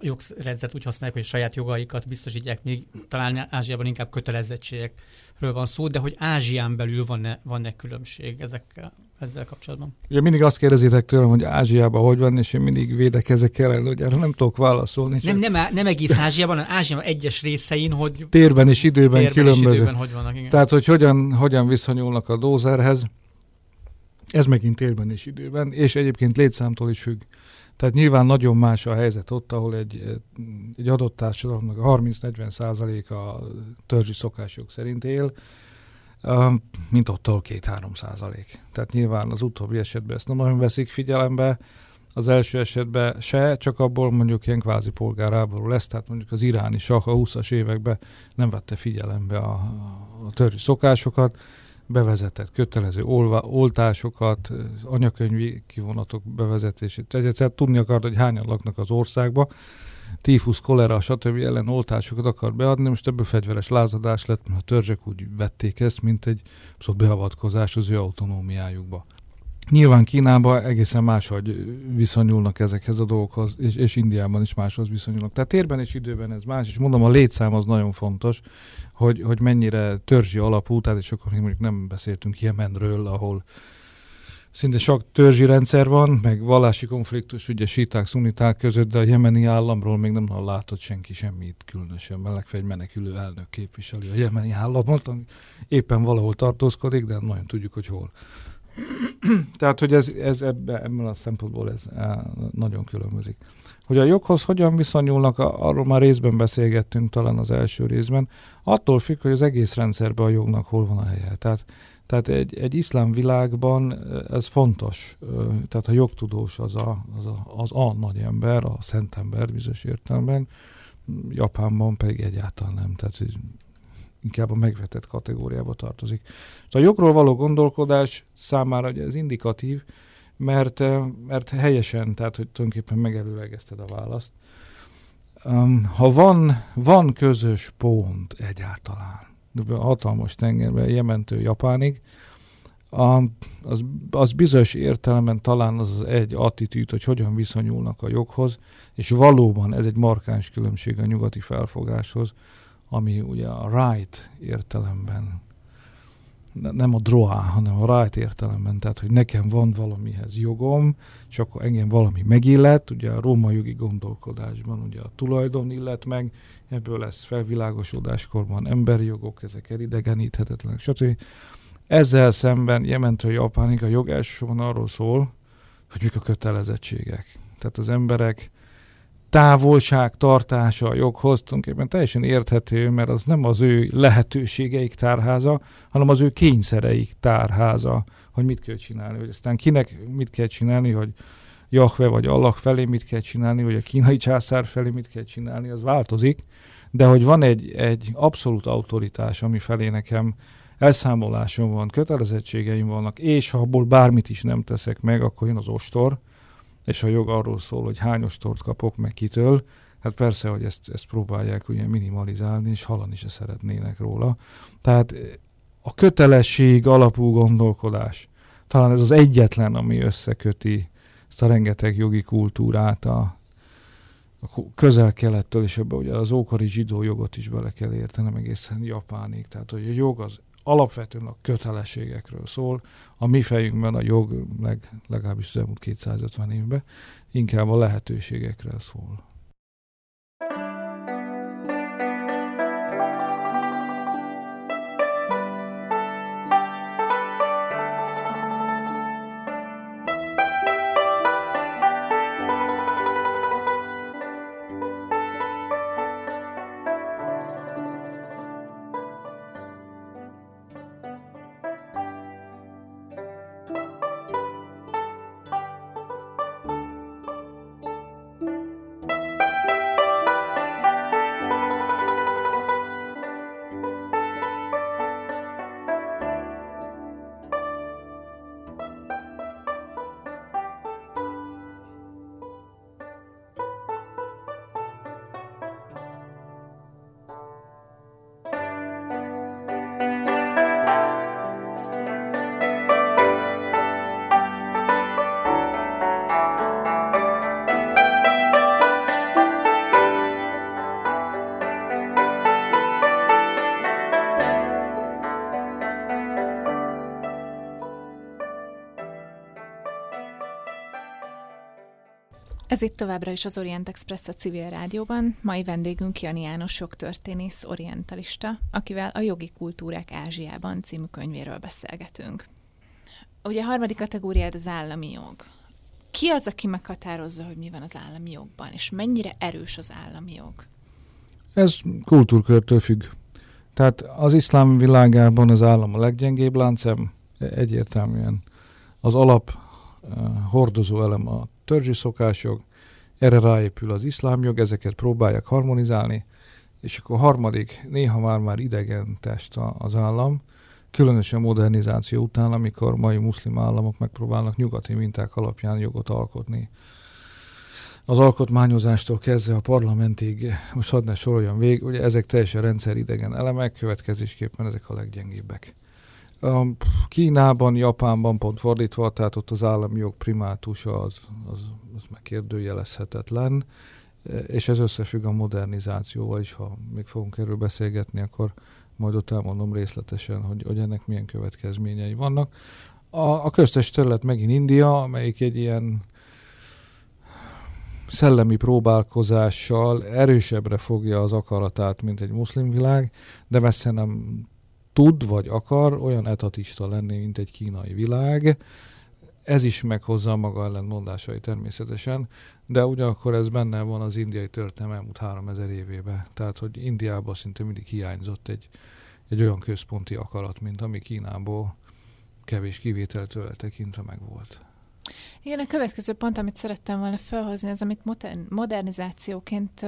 jogrendszert úgy használják, hogy saját jogaikat biztosítják, még talán Ázsiában inkább kötelezettségekről van szó, de hogy Ázsián belül van-e, van-e különbség ezekkel, ezzel kapcsolatban? Ugye mindig azt kérdezitek tőlem, hogy Ázsiában hogy van, és én mindig védekezek el, hogy erre nem tudok válaszolni. Nem, nem, nem egész Ázsiában, hanem Ázsiában egyes részein, hogy térben és időben térben különböző. És időben, hogy vannak, igen. Tehát, hogy hogyan, hogyan viszonyulnak a dózerhez, ez megint térben és időben, és egyébként létszámtól is függ. Tehát nyilván nagyon más a helyzet ott, ahol egy, egy adott társadalomnak a 30-40 százaléka törzsi szokások szerint él, mint ott, ahol 2-3 százalék. Tehát nyilván az utóbbi esetben ezt nem nagyon veszik figyelembe, az első esetben se, csak abból mondjuk ilyen kvázi polgáráború lesz, tehát mondjuk az iráni sak a 20-as években nem vette figyelembe a, a törzsi szokásokat, bevezetett kötelező olva, oltásokat, anyakönyvi kivonatok bevezetését. Egyszer tudni akart, hogy hányan laknak az országba, tífusz, kolera, stb. ellen oltásokat akar beadni, most ebből fegyveres lázadás lett, mert a törzsek úgy vették ezt, mint egy abszolút beavatkozás az ő autonómiájukba. Nyilván Kínában egészen máshogy viszonyulnak ezekhez a dolgokhoz, és, és Indiában is máshoz viszonyulnak. Tehát térben és időben ez más, és mondom, a létszám az nagyon fontos, hogy, hogy mennyire törzsi alapú, tehát és akkor még mondjuk nem beszéltünk Jemenről, ahol szinte sok törzsi rendszer van, meg vallási konfliktus, ugye síták, szuniták között, de a jemeni államról még nem látott senki semmit különösen, mert legfeljebb menekülő elnök képviseli a jemeni államot, ami éppen valahol tartózkodik, de nagyon tudjuk, hogy hol. Tehát, hogy ez, ez ebben, ebben a szempontból ez nagyon különbözik. Hogy a joghoz hogyan viszonyulnak, arról már részben beszélgettünk talán az első részben, attól függ, hogy az egész rendszerben a jognak hol van a helye. Tehát, tehát egy, egy iszlám világban ez fontos. Eh, tehát a jogtudós az a, az a, az a nagy ember, a szent ember bizonyos értelemben, Japánban pedig egyáltalán nem. Tehát inkább a megvetett kategóriába tartozik. Szóval a jogról való gondolkodás számára ugye ez indikatív, mert, eh, mert helyesen, tehát hogy tulajdonképpen megelőlegezted a választ. Um, ha van, van közös pont egyáltalán, a hatalmas tengerben, Jementő Japánig, a, az, az bizonyos értelemben talán az egy attitűd, hogy hogyan viszonyulnak a joghoz, és valóban ez egy markáns különbség a nyugati felfogáshoz, ami ugye a right értelemben, nem a droá, hanem a right értelemben, tehát hogy nekem van valamihez jogom, és akkor engem valami megillet, ugye a római jogi gondolkodásban ugye a tulajdon illet meg, ebből lesz felvilágosodáskorban emberi jogok, ezek elidegeníthetetlenek, stb. Ezzel szemben Jementől Japánig a jog elsősorban arról szól, hogy mik a kötelezettségek. Tehát az emberek távolság tartása a joghoz tulajdonképpen teljesen érthető, mert az nem az ő lehetőségeik tárháza, hanem az ő kényszereik tárháza, hogy mit kell csinálni, hogy aztán kinek mit kell csinálni, hogy Jahve vagy Allah felé mit kell csinálni, vagy a kínai császár felé mit kell csinálni, az változik, de hogy van egy, egy abszolút autoritás, ami felé nekem elszámolásom van, kötelezettségeim vannak, és ha abból bármit is nem teszek meg, akkor jön az ostor, és a jog arról szól, hogy hány ostort kapok meg kitől, hát persze, hogy ezt, ezt próbálják ugye minimalizálni, és halani se szeretnének róla. Tehát a kötelesség alapú gondolkodás, talán ez az egyetlen, ami összeköti ezt a rengeteg jogi kultúrát a, a közel-kelettől, és ebbe ugye az ókori zsidó jogot is bele kell értenem egészen Japánig. Tehát, hogy a jog az alapvetően a kötelességekről szól. A mi fejünkben a jog, leg, legalábbis az elmúlt 250 évben, inkább a lehetőségekről szól. Ez itt továbbra is az Orient Express a civil rádióban. Mai vendégünk Jani János jogtörténész orientalista, akivel a Jogi Kultúrák Ázsiában című könyvéről beszélgetünk. Ugye a harmadik kategóriád az állami jog. Ki az, aki meghatározza, hogy mi van az állami jogban, és mennyire erős az állami jog? Ez kultúrkörtől függ. Tehát az iszlám világában az állam a leggyengébb láncem, egyértelműen az alap uh, hordozó elem a törzsi szokásjog, erre ráépül az iszlámjog, ezeket próbálják harmonizálni, és akkor harmadik, néha már-már idegen test az állam, különösen modernizáció után, amikor mai muszlim államok megpróbálnak nyugati minták alapján jogot alkotni. Az alkotmányozástól kezdve a parlamentig, most hadd ne soroljam végig, ugye ezek teljesen rendszeridegen elemek, következésképpen ezek a leggyengébbek. Kínában, Japánban pont fordítva, tehát ott az állami jog primátusa az, az, az megkérdőjelezhetetlen, és ez összefügg a modernizációval is, ha még fogunk erről beszélgetni, akkor majd ott elmondom részletesen, hogy, hogy ennek milyen következményei vannak. A, a köztes terület megint India, amelyik egy ilyen szellemi próbálkozással erősebbre fogja az akaratát, mint egy muszlim világ, de messze nem tud vagy akar olyan etatista lenni, mint egy kínai világ. Ez is meghozza maga ellentmondásai természetesen, de ugyanakkor ez benne van az indiai történelem elmúlt 3000 évében. Tehát, hogy Indiában szinte mindig hiányzott egy, egy olyan központi akarat, mint ami Kínából kevés kivételtől tekintve megvolt. Igen, a következő pont, amit szerettem volna felhozni, az, amit modernizációként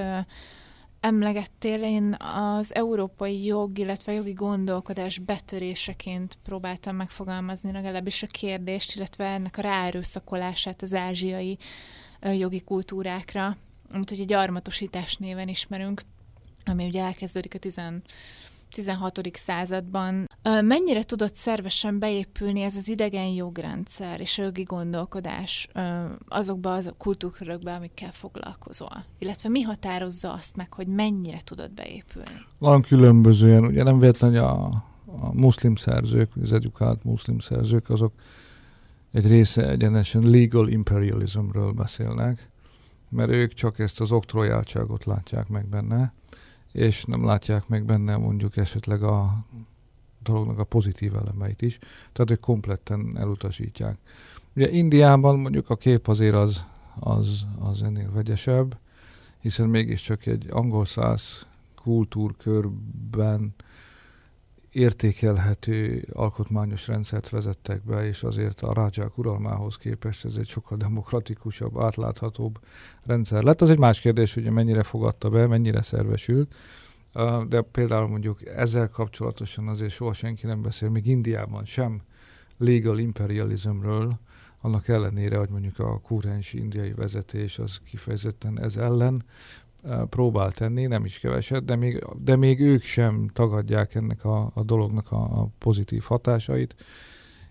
emlegettél, én az európai jog, illetve jogi gondolkodás betöréseként próbáltam megfogalmazni legalábbis a kérdést, illetve ennek a ráerőszakolását az ázsiai jogi kultúrákra, amit ugye gyarmatosítás néven ismerünk, ami ugye elkezdődik a 10 16. században. Mennyire tudott szervesen beépülni ez az idegen jogrendszer és a jogi gondolkodás azokba az kultúrkörökbe, amikkel foglalkozol? Illetve mi határozza azt meg, hogy mennyire tudott beépülni? Van különbözően, ugye nem véletlen, a, a muszlim szerzők, az edukált muszlim szerzők, azok egy része egyenesen legal imperialismről beszélnek, mert ők csak ezt az oktrojáltságot látják meg benne, és nem látják meg benne mondjuk esetleg a dolognak a pozitív elemeit is, tehát ők kompletten elutasítják. Ugye Indiában mondjuk a kép azért az, az, az ennél vegyesebb, hiszen mégiscsak egy angol száz kultúrkörben értékelhető alkotmányos rendszert vezettek be, és azért a rádzsák uralmához képest ez egy sokkal demokratikusabb, átláthatóbb rendszer lett. Az egy más kérdés, hogy mennyire fogadta be, mennyire szervesült, de például mondjuk ezzel kapcsolatosan azért soha senki nem beszél, még Indiában sem legal imperialismről, annak ellenére, hogy mondjuk a kúrens indiai vezetés az kifejezetten ez ellen próbál tenni, nem is keveset, de még, de még ők sem tagadják ennek a, a dolognak a, a pozitív hatásait.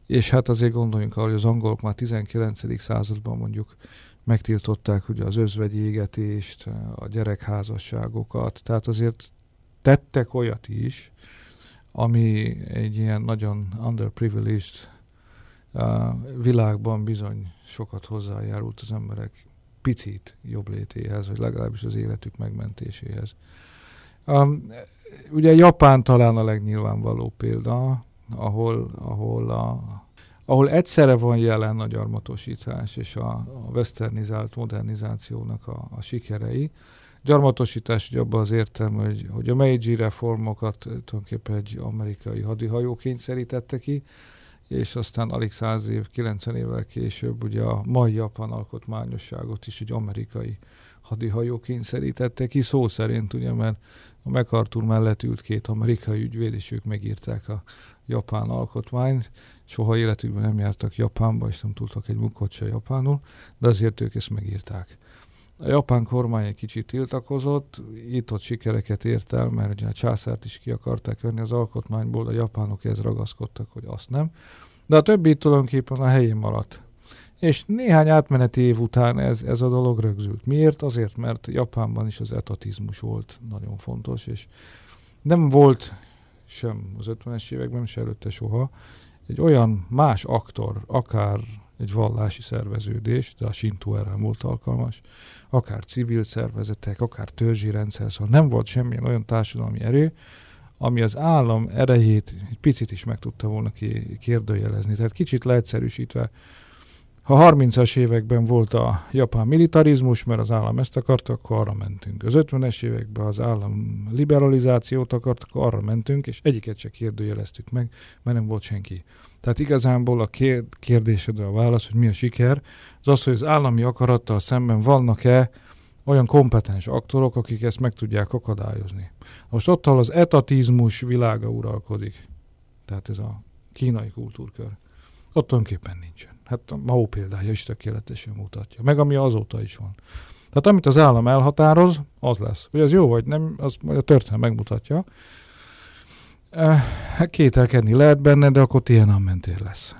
És hát azért gondoljunk arra, hogy az angolok már 19. században mondjuk megtiltották ugye az özvegyi égetést, a gyerekházasságokat, tehát azért tettek olyat is, ami egy ilyen nagyon underprivileged világban bizony sokat hozzájárult az emberek picit jobb létéhez, vagy legalábbis az életük megmentéséhez. Um, ugye Japán talán a legnyilvánvaló példa, ahol, ahol, a, ahol egyszerre van jelen a gyarmatosítás és a, a westernizált modernizációnak a, a sikerei. Gyarmatosítás ugye abban az értem, hogy, hogy a Meiji reformokat tulajdonképpen egy amerikai hadihajó kényszerítette ki, és aztán alig száz év, 90 évvel később ugye a mai japán alkotmányosságot is egy amerikai hadihajó kényszerítette ki, szó szerint ugye, mert a MacArthur mellett ült két amerikai ügyvéd, és ők megírták a japán alkotmányt. Soha életükben nem jártak Japánba, és nem tudtak egy munkot se japánul, de azért ők ezt megírták. A japán kormány egy kicsit tiltakozott, itt-ott sikereket ért el, mert ugye a császárt is ki akarták venni az alkotmányból, a japánok ez ragaszkodtak, hogy azt nem. De a többi tulajdonképpen a helyén maradt. És néhány átmeneti év után ez, ez a dolog rögzült. Miért? Azért, mert Japánban is az etatizmus volt nagyon fontos, és nem volt sem az 50-es években, sem előtte soha, egy olyan más aktor, akár egy vallási szerveződés, de a Shinto erre volt alkalmas, akár civil szervezetek, akár törzsi rendszer, szóval nem volt semmilyen olyan társadalmi erő, ami az állam erejét egy picit is meg tudta volna kérdőjelezni. Tehát kicsit leegyszerűsítve, ha 30-as években volt a japán militarizmus, mert az állam ezt akarta, akkor arra mentünk. Az 50-es években az állam liberalizációt akart, akkor arra mentünk, és egyiket se kérdőjeleztük meg, mert nem volt senki. Tehát igazából a kérdésedre a válasz, hogy mi a siker, az az, hogy az állami akarattal szemben vannak-e olyan kompetens aktorok, akik ezt meg tudják akadályozni. Most ott, ahol az etatizmus világa uralkodik, tehát ez a kínai kultúrkör, ott tulajdonképpen nincsen. Hát a Mao példája is tökéletesen mutatja. Meg ami azóta is van. Tehát amit az állam elhatároz, az lesz. Hogy az jó vagy nem, az majd a történet megmutatja. Eh, kételkedni lehet benne, de akkor mentél lesz.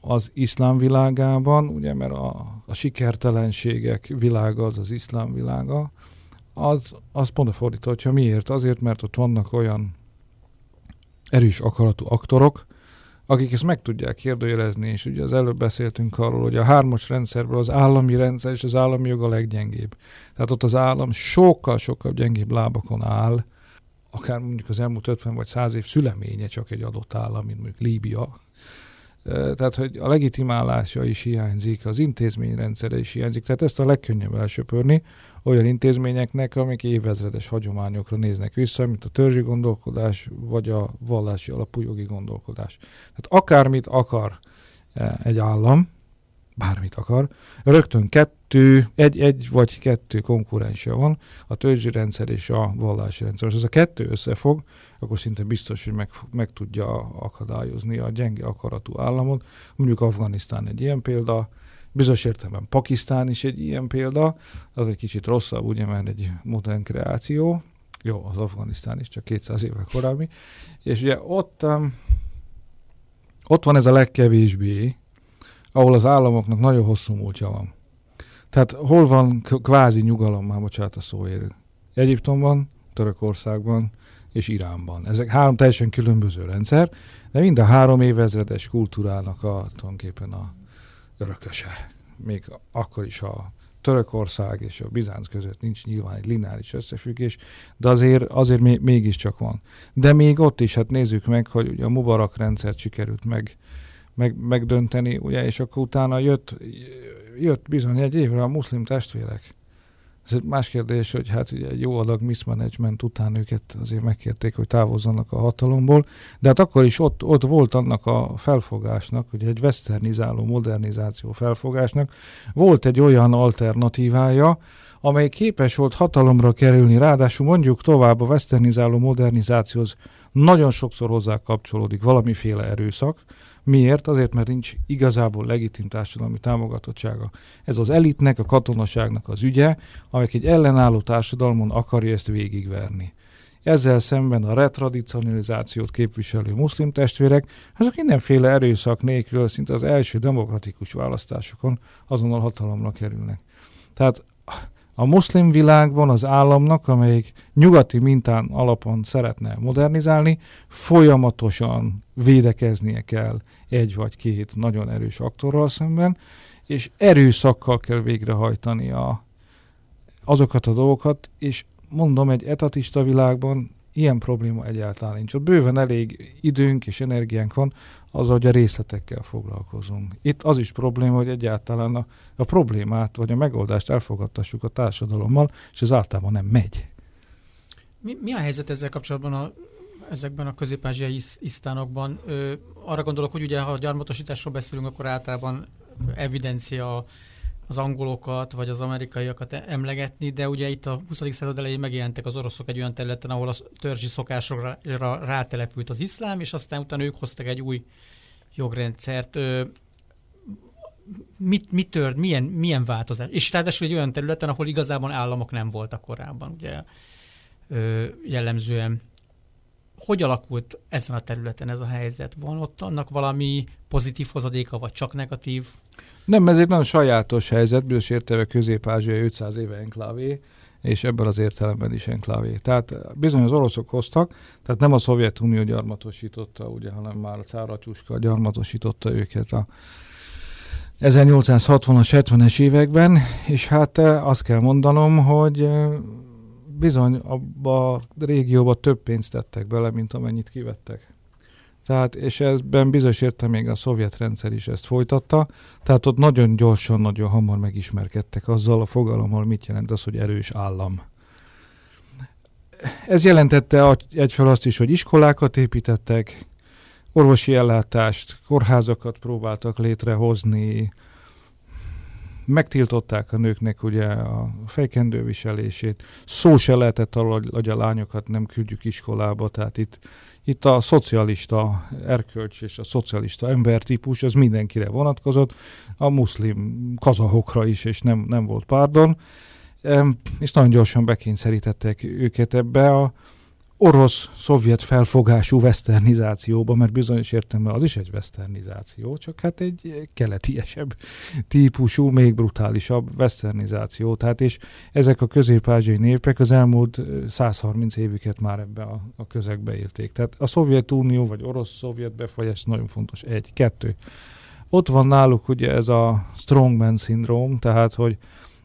Az iszlám világában, ugye, mert a, a sikertelenségek világa az az iszlám világa, az, az pont a fordítottja. Miért? Azért, mert ott vannak olyan erős akaratú aktorok, akik ezt meg tudják kérdőjelezni, és ugye az előbb beszéltünk arról, hogy a hármas rendszerből az állami rendszer és az állami jog a leggyengébb. Tehát ott az állam sokkal-sokkal gyengébb lábakon áll, akár mondjuk az elmúlt 50 vagy 100 év szüleménye csak egy adott állam, mint mondjuk Líbia, tehát, hogy a legitimálása is hiányzik, az intézményrendszere is hiányzik, tehát ezt a legkönnyebb elsöpörni olyan intézményeknek, amik évezredes hagyományokra néznek vissza, mint a törzsi gondolkodás, vagy a vallási alapú jogi gondolkodás. Tehát akármit akar egy állam, bármit akar, rögtön kettő, egy, egy vagy kettő konkurense van, a törzsi rendszer és a vallási rendszer. Most ez a kettő összefog, akkor szinte biztos, hogy meg, meg tudja akadályozni a gyenge akaratú államot. Mondjuk Afganisztán egy ilyen példa, bizonyos értelemben Pakisztán is egy ilyen példa, az egy kicsit rosszabb, ugye, mert egy modern kreáció, jó, az Afganisztán is csak 200 éve korábbi, és ugye ott, um, ott van ez a legkevésbé, ahol az államoknak nagyon hosszú múltja van. Tehát hol van kvázi nyugalom, már bocsánat a szóért. Egyiptomban, Törökországban és Iránban. Ezek három teljesen különböző rendszer, de mind a három évezredes kultúrának a, tulajdonképpen a örököse. Még akkor is a Törökország és a Bizánc között nincs nyilván egy lineáris összefüggés, de azért, azért mégiscsak van. De még ott is, hát nézzük meg, hogy ugye a Mubarak rendszert sikerült meg meg, megdönteni, ugye, és akkor utána jött, jött bizony egy évre a muszlim testvérek. Ez egy más kérdés, hogy hát ugye egy jó adag mismanagement után őket azért megkérték, hogy távozzanak a hatalomból, de hát akkor is ott, ott volt annak a felfogásnak, hogy egy westernizáló modernizáció felfogásnak volt egy olyan alternatívája, amely képes volt hatalomra kerülni, ráadásul mondjuk tovább a westernizáló modernizációhoz nagyon sokszor hozzá kapcsolódik valamiféle erőszak, Miért? Azért, mert nincs igazából legitim társadalmi támogatottsága. Ez az elitnek, a katonaságnak az ügye, amelyik egy ellenálló társadalmon akarja ezt végigverni. Ezzel szemben a retradicionalizációt képviselő muszlim testvérek, azok mindenféle erőszak nélkül szinte az első demokratikus választásokon azonnal hatalomra kerülnek. Tehát a muszlim világban az államnak, amelyik nyugati mintán alapon szeretne modernizálni, folyamatosan védekeznie kell egy vagy két nagyon erős aktorral szemben, és erőszakkal kell végrehajtani a, azokat a dolgokat, és mondom, egy etatista világban ilyen probléma egyáltalán nincs. Ott bőven elég időnk és energiánk van az, hogy a részletekkel foglalkozunk. Itt az is probléma, hogy egyáltalán a, a problémát vagy a megoldást elfogadtassuk a társadalommal, és ez általában nem megy. Mi, mi a helyzet ezzel kapcsolatban a, ezekben a közép-ázsiai isztánokban? Ö, arra gondolok, hogy ugye ha a gyarmatosításról beszélünk, akkor általában evidencia az angolokat vagy az amerikaiakat emlegetni, de ugye itt a 20. század elején megjelentek az oroszok egy olyan területen, ahol a törzsi szokásokra rátelepült az iszlám, és aztán utána ők hoztak egy új jogrendszert. mit, mit tört, milyen, milyen változás? És ráadásul egy olyan területen, ahol igazából államok nem voltak korábban, ugye jellemzően hogy alakult ezen a területen ez a helyzet? Van ott annak valami pozitív hozadéka, vagy csak negatív? Nem, ez egy nagyon sajátos helyzet, bizonyos értelme Közép-Ázsia 500 éve enklávé, és ebben az értelemben is enklávé. Tehát bizony az oroszok hoztak, tehát nem a Szovjetunió gyarmatosította, ugye, hanem már a Cáratyuska gyarmatosította őket a 1860-as, 70-es években, és hát eh, azt kell mondanom, hogy eh, bizony abba a régióba több pénzt tettek bele, mint amennyit kivettek. Tehát, és ezben bizonyos értem még a szovjet rendszer is ezt folytatta, tehát ott nagyon gyorsan, nagyon hamar megismerkedtek azzal a fogalommal, mit jelent az, hogy erős állam. Ez jelentette egyfelől azt is, hogy iskolákat építettek, orvosi ellátást, kórházakat próbáltak létrehozni, megtiltották a nőknek ugye a fejkendő viselését, szó se lehetett arról, hogy a lányokat nem küldjük iskolába, tehát itt itt a szocialista erkölcs és a szocialista embertípus, ez mindenkire vonatkozott, a muszlim kazahokra is, és nem, nem volt párdon, és nagyon gyorsan bekényszerítettek őket ebbe a orosz-szovjet felfogású westernizációba, mert bizonyos értelemben az is egy westernizáció, csak hát egy keletiesebb típusú, még brutálisabb westernizáció. Tehát és ezek a közép népek az elmúlt 130 évüket már ebbe a, a közegbe élték. Tehát a Szovjetunió vagy orosz-szovjet befolyás nagyon fontos. Egy, kettő. Ott van náluk ugye ez a strongman szindróm, tehát hogy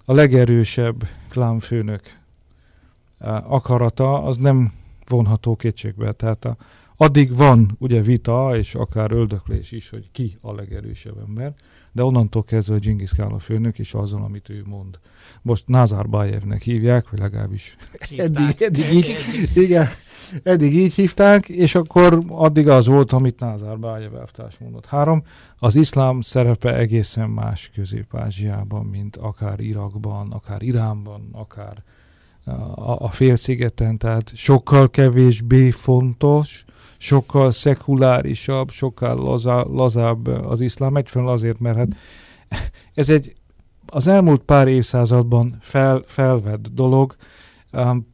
a legerősebb klánfőnök akarata az nem vonható kétségbe. Tehát a, addig van ugye vita, és akár öldöklés is, hogy ki a legerősebb ember, de onnantól kezdve a Genghis Khan a főnök, és azzal, amit ő mond. Most Nazarbayevnek hívják, vagy legalábbis eddig, eddig, így, igen, eddig így hívták, és akkor addig az volt, amit Nazarbayev elvtárs mondott. Három, az iszlám szerepe egészen más Közép-Ázsiában, mint akár Irakban, akár Iránban, akár a, a félszigeten, tehát sokkal kevésbé fontos, sokkal szekulárisabb, sokkal lazá, lazább az iszlám, egyfelől azért, mert hát ez egy az elmúlt pár évszázadban fel, felvett dolog, um,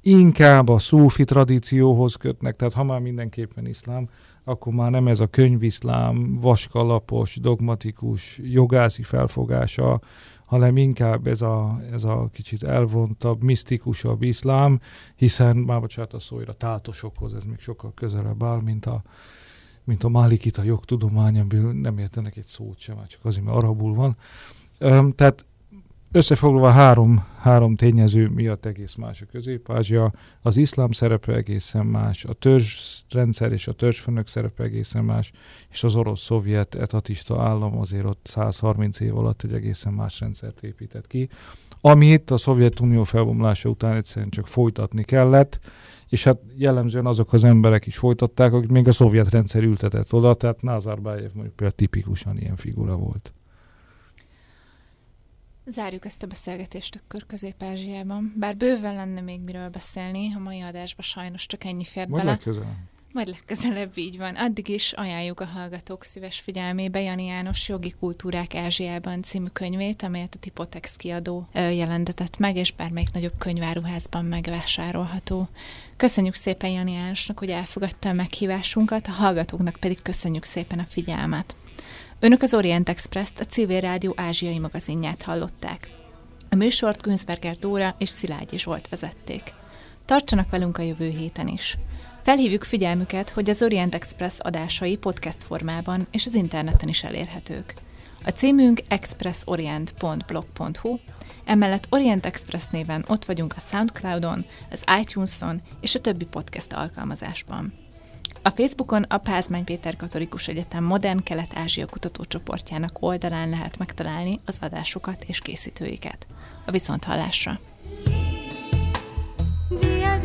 inkább a szúfi tradícióhoz kötnek, tehát ha már mindenképpen iszlám, akkor már nem ez a könyviszlám, vaskalapos, dogmatikus, jogászi felfogása hanem inkább ez a, ez a kicsit elvontabb, misztikusabb iszlám, hiszen, már bocsánat a szóira, tátosokhoz ez még sokkal közelebb áll, mint a, mint a Málikita jogtudomány, amiből nem értenek egy szót sem, csak azért, mert arabul van. Tehát Összefoglalva három, három tényező miatt egész más a Közép-Ázsia, az iszlám szerepe egészen más, a törzsrendszer és a törzsfőnök szerepe egészen más, és az orosz-szovjet etatista állam azért ott 130 év alatt egy egészen más rendszert épített ki, amit a Szovjetunió felbomlása után egyszerűen csak folytatni kellett, és hát jellemzően azok az emberek is folytatták, akik még a szovjet rendszer ültetett oda, tehát Nazarbayev mondjuk például tipikusan ilyen figura volt. Zárjuk ezt a beszélgetést akkor Közép-Ázsiában. Bár bőven lenne még miről beszélni, a mai adásban sajnos csak ennyi fért Majd bele. legközelebb. Majd legközelebb így van. Addig is ajánljuk a hallgatók szíves figyelmébe Jani János Jogi Kultúrák Ázsiában című könyvét, amelyet a Tipotex kiadó jelentetett meg, és bármelyik nagyobb könyváruházban megvásárolható. Köszönjük szépen Jani Jánosnak, hogy elfogadta a meghívásunkat, a hallgatóknak pedig köszönjük szépen a figyelmet. Önök az Orient Express-t, a Civil Rádió ázsiai magazinját hallották. A műsort Günzberger Dóra és Szilágyi Zsolt vezették. Tartsanak velünk a jövő héten is. Felhívjuk figyelmüket, hogy az Orient Express adásai podcast formában és az interneten is elérhetők. A címünk expressorient.blog.hu, emellett Orient Express néven ott vagyunk a Soundcloudon, az iTunes-on és a többi podcast alkalmazásban. A Facebookon a Pázmány Péter Katolikus Egyetem Modern Kelet-Ázsia kutatócsoportjának oldalán lehet megtalálni az adásokat és készítőiket. A viszonthallásra! Jiya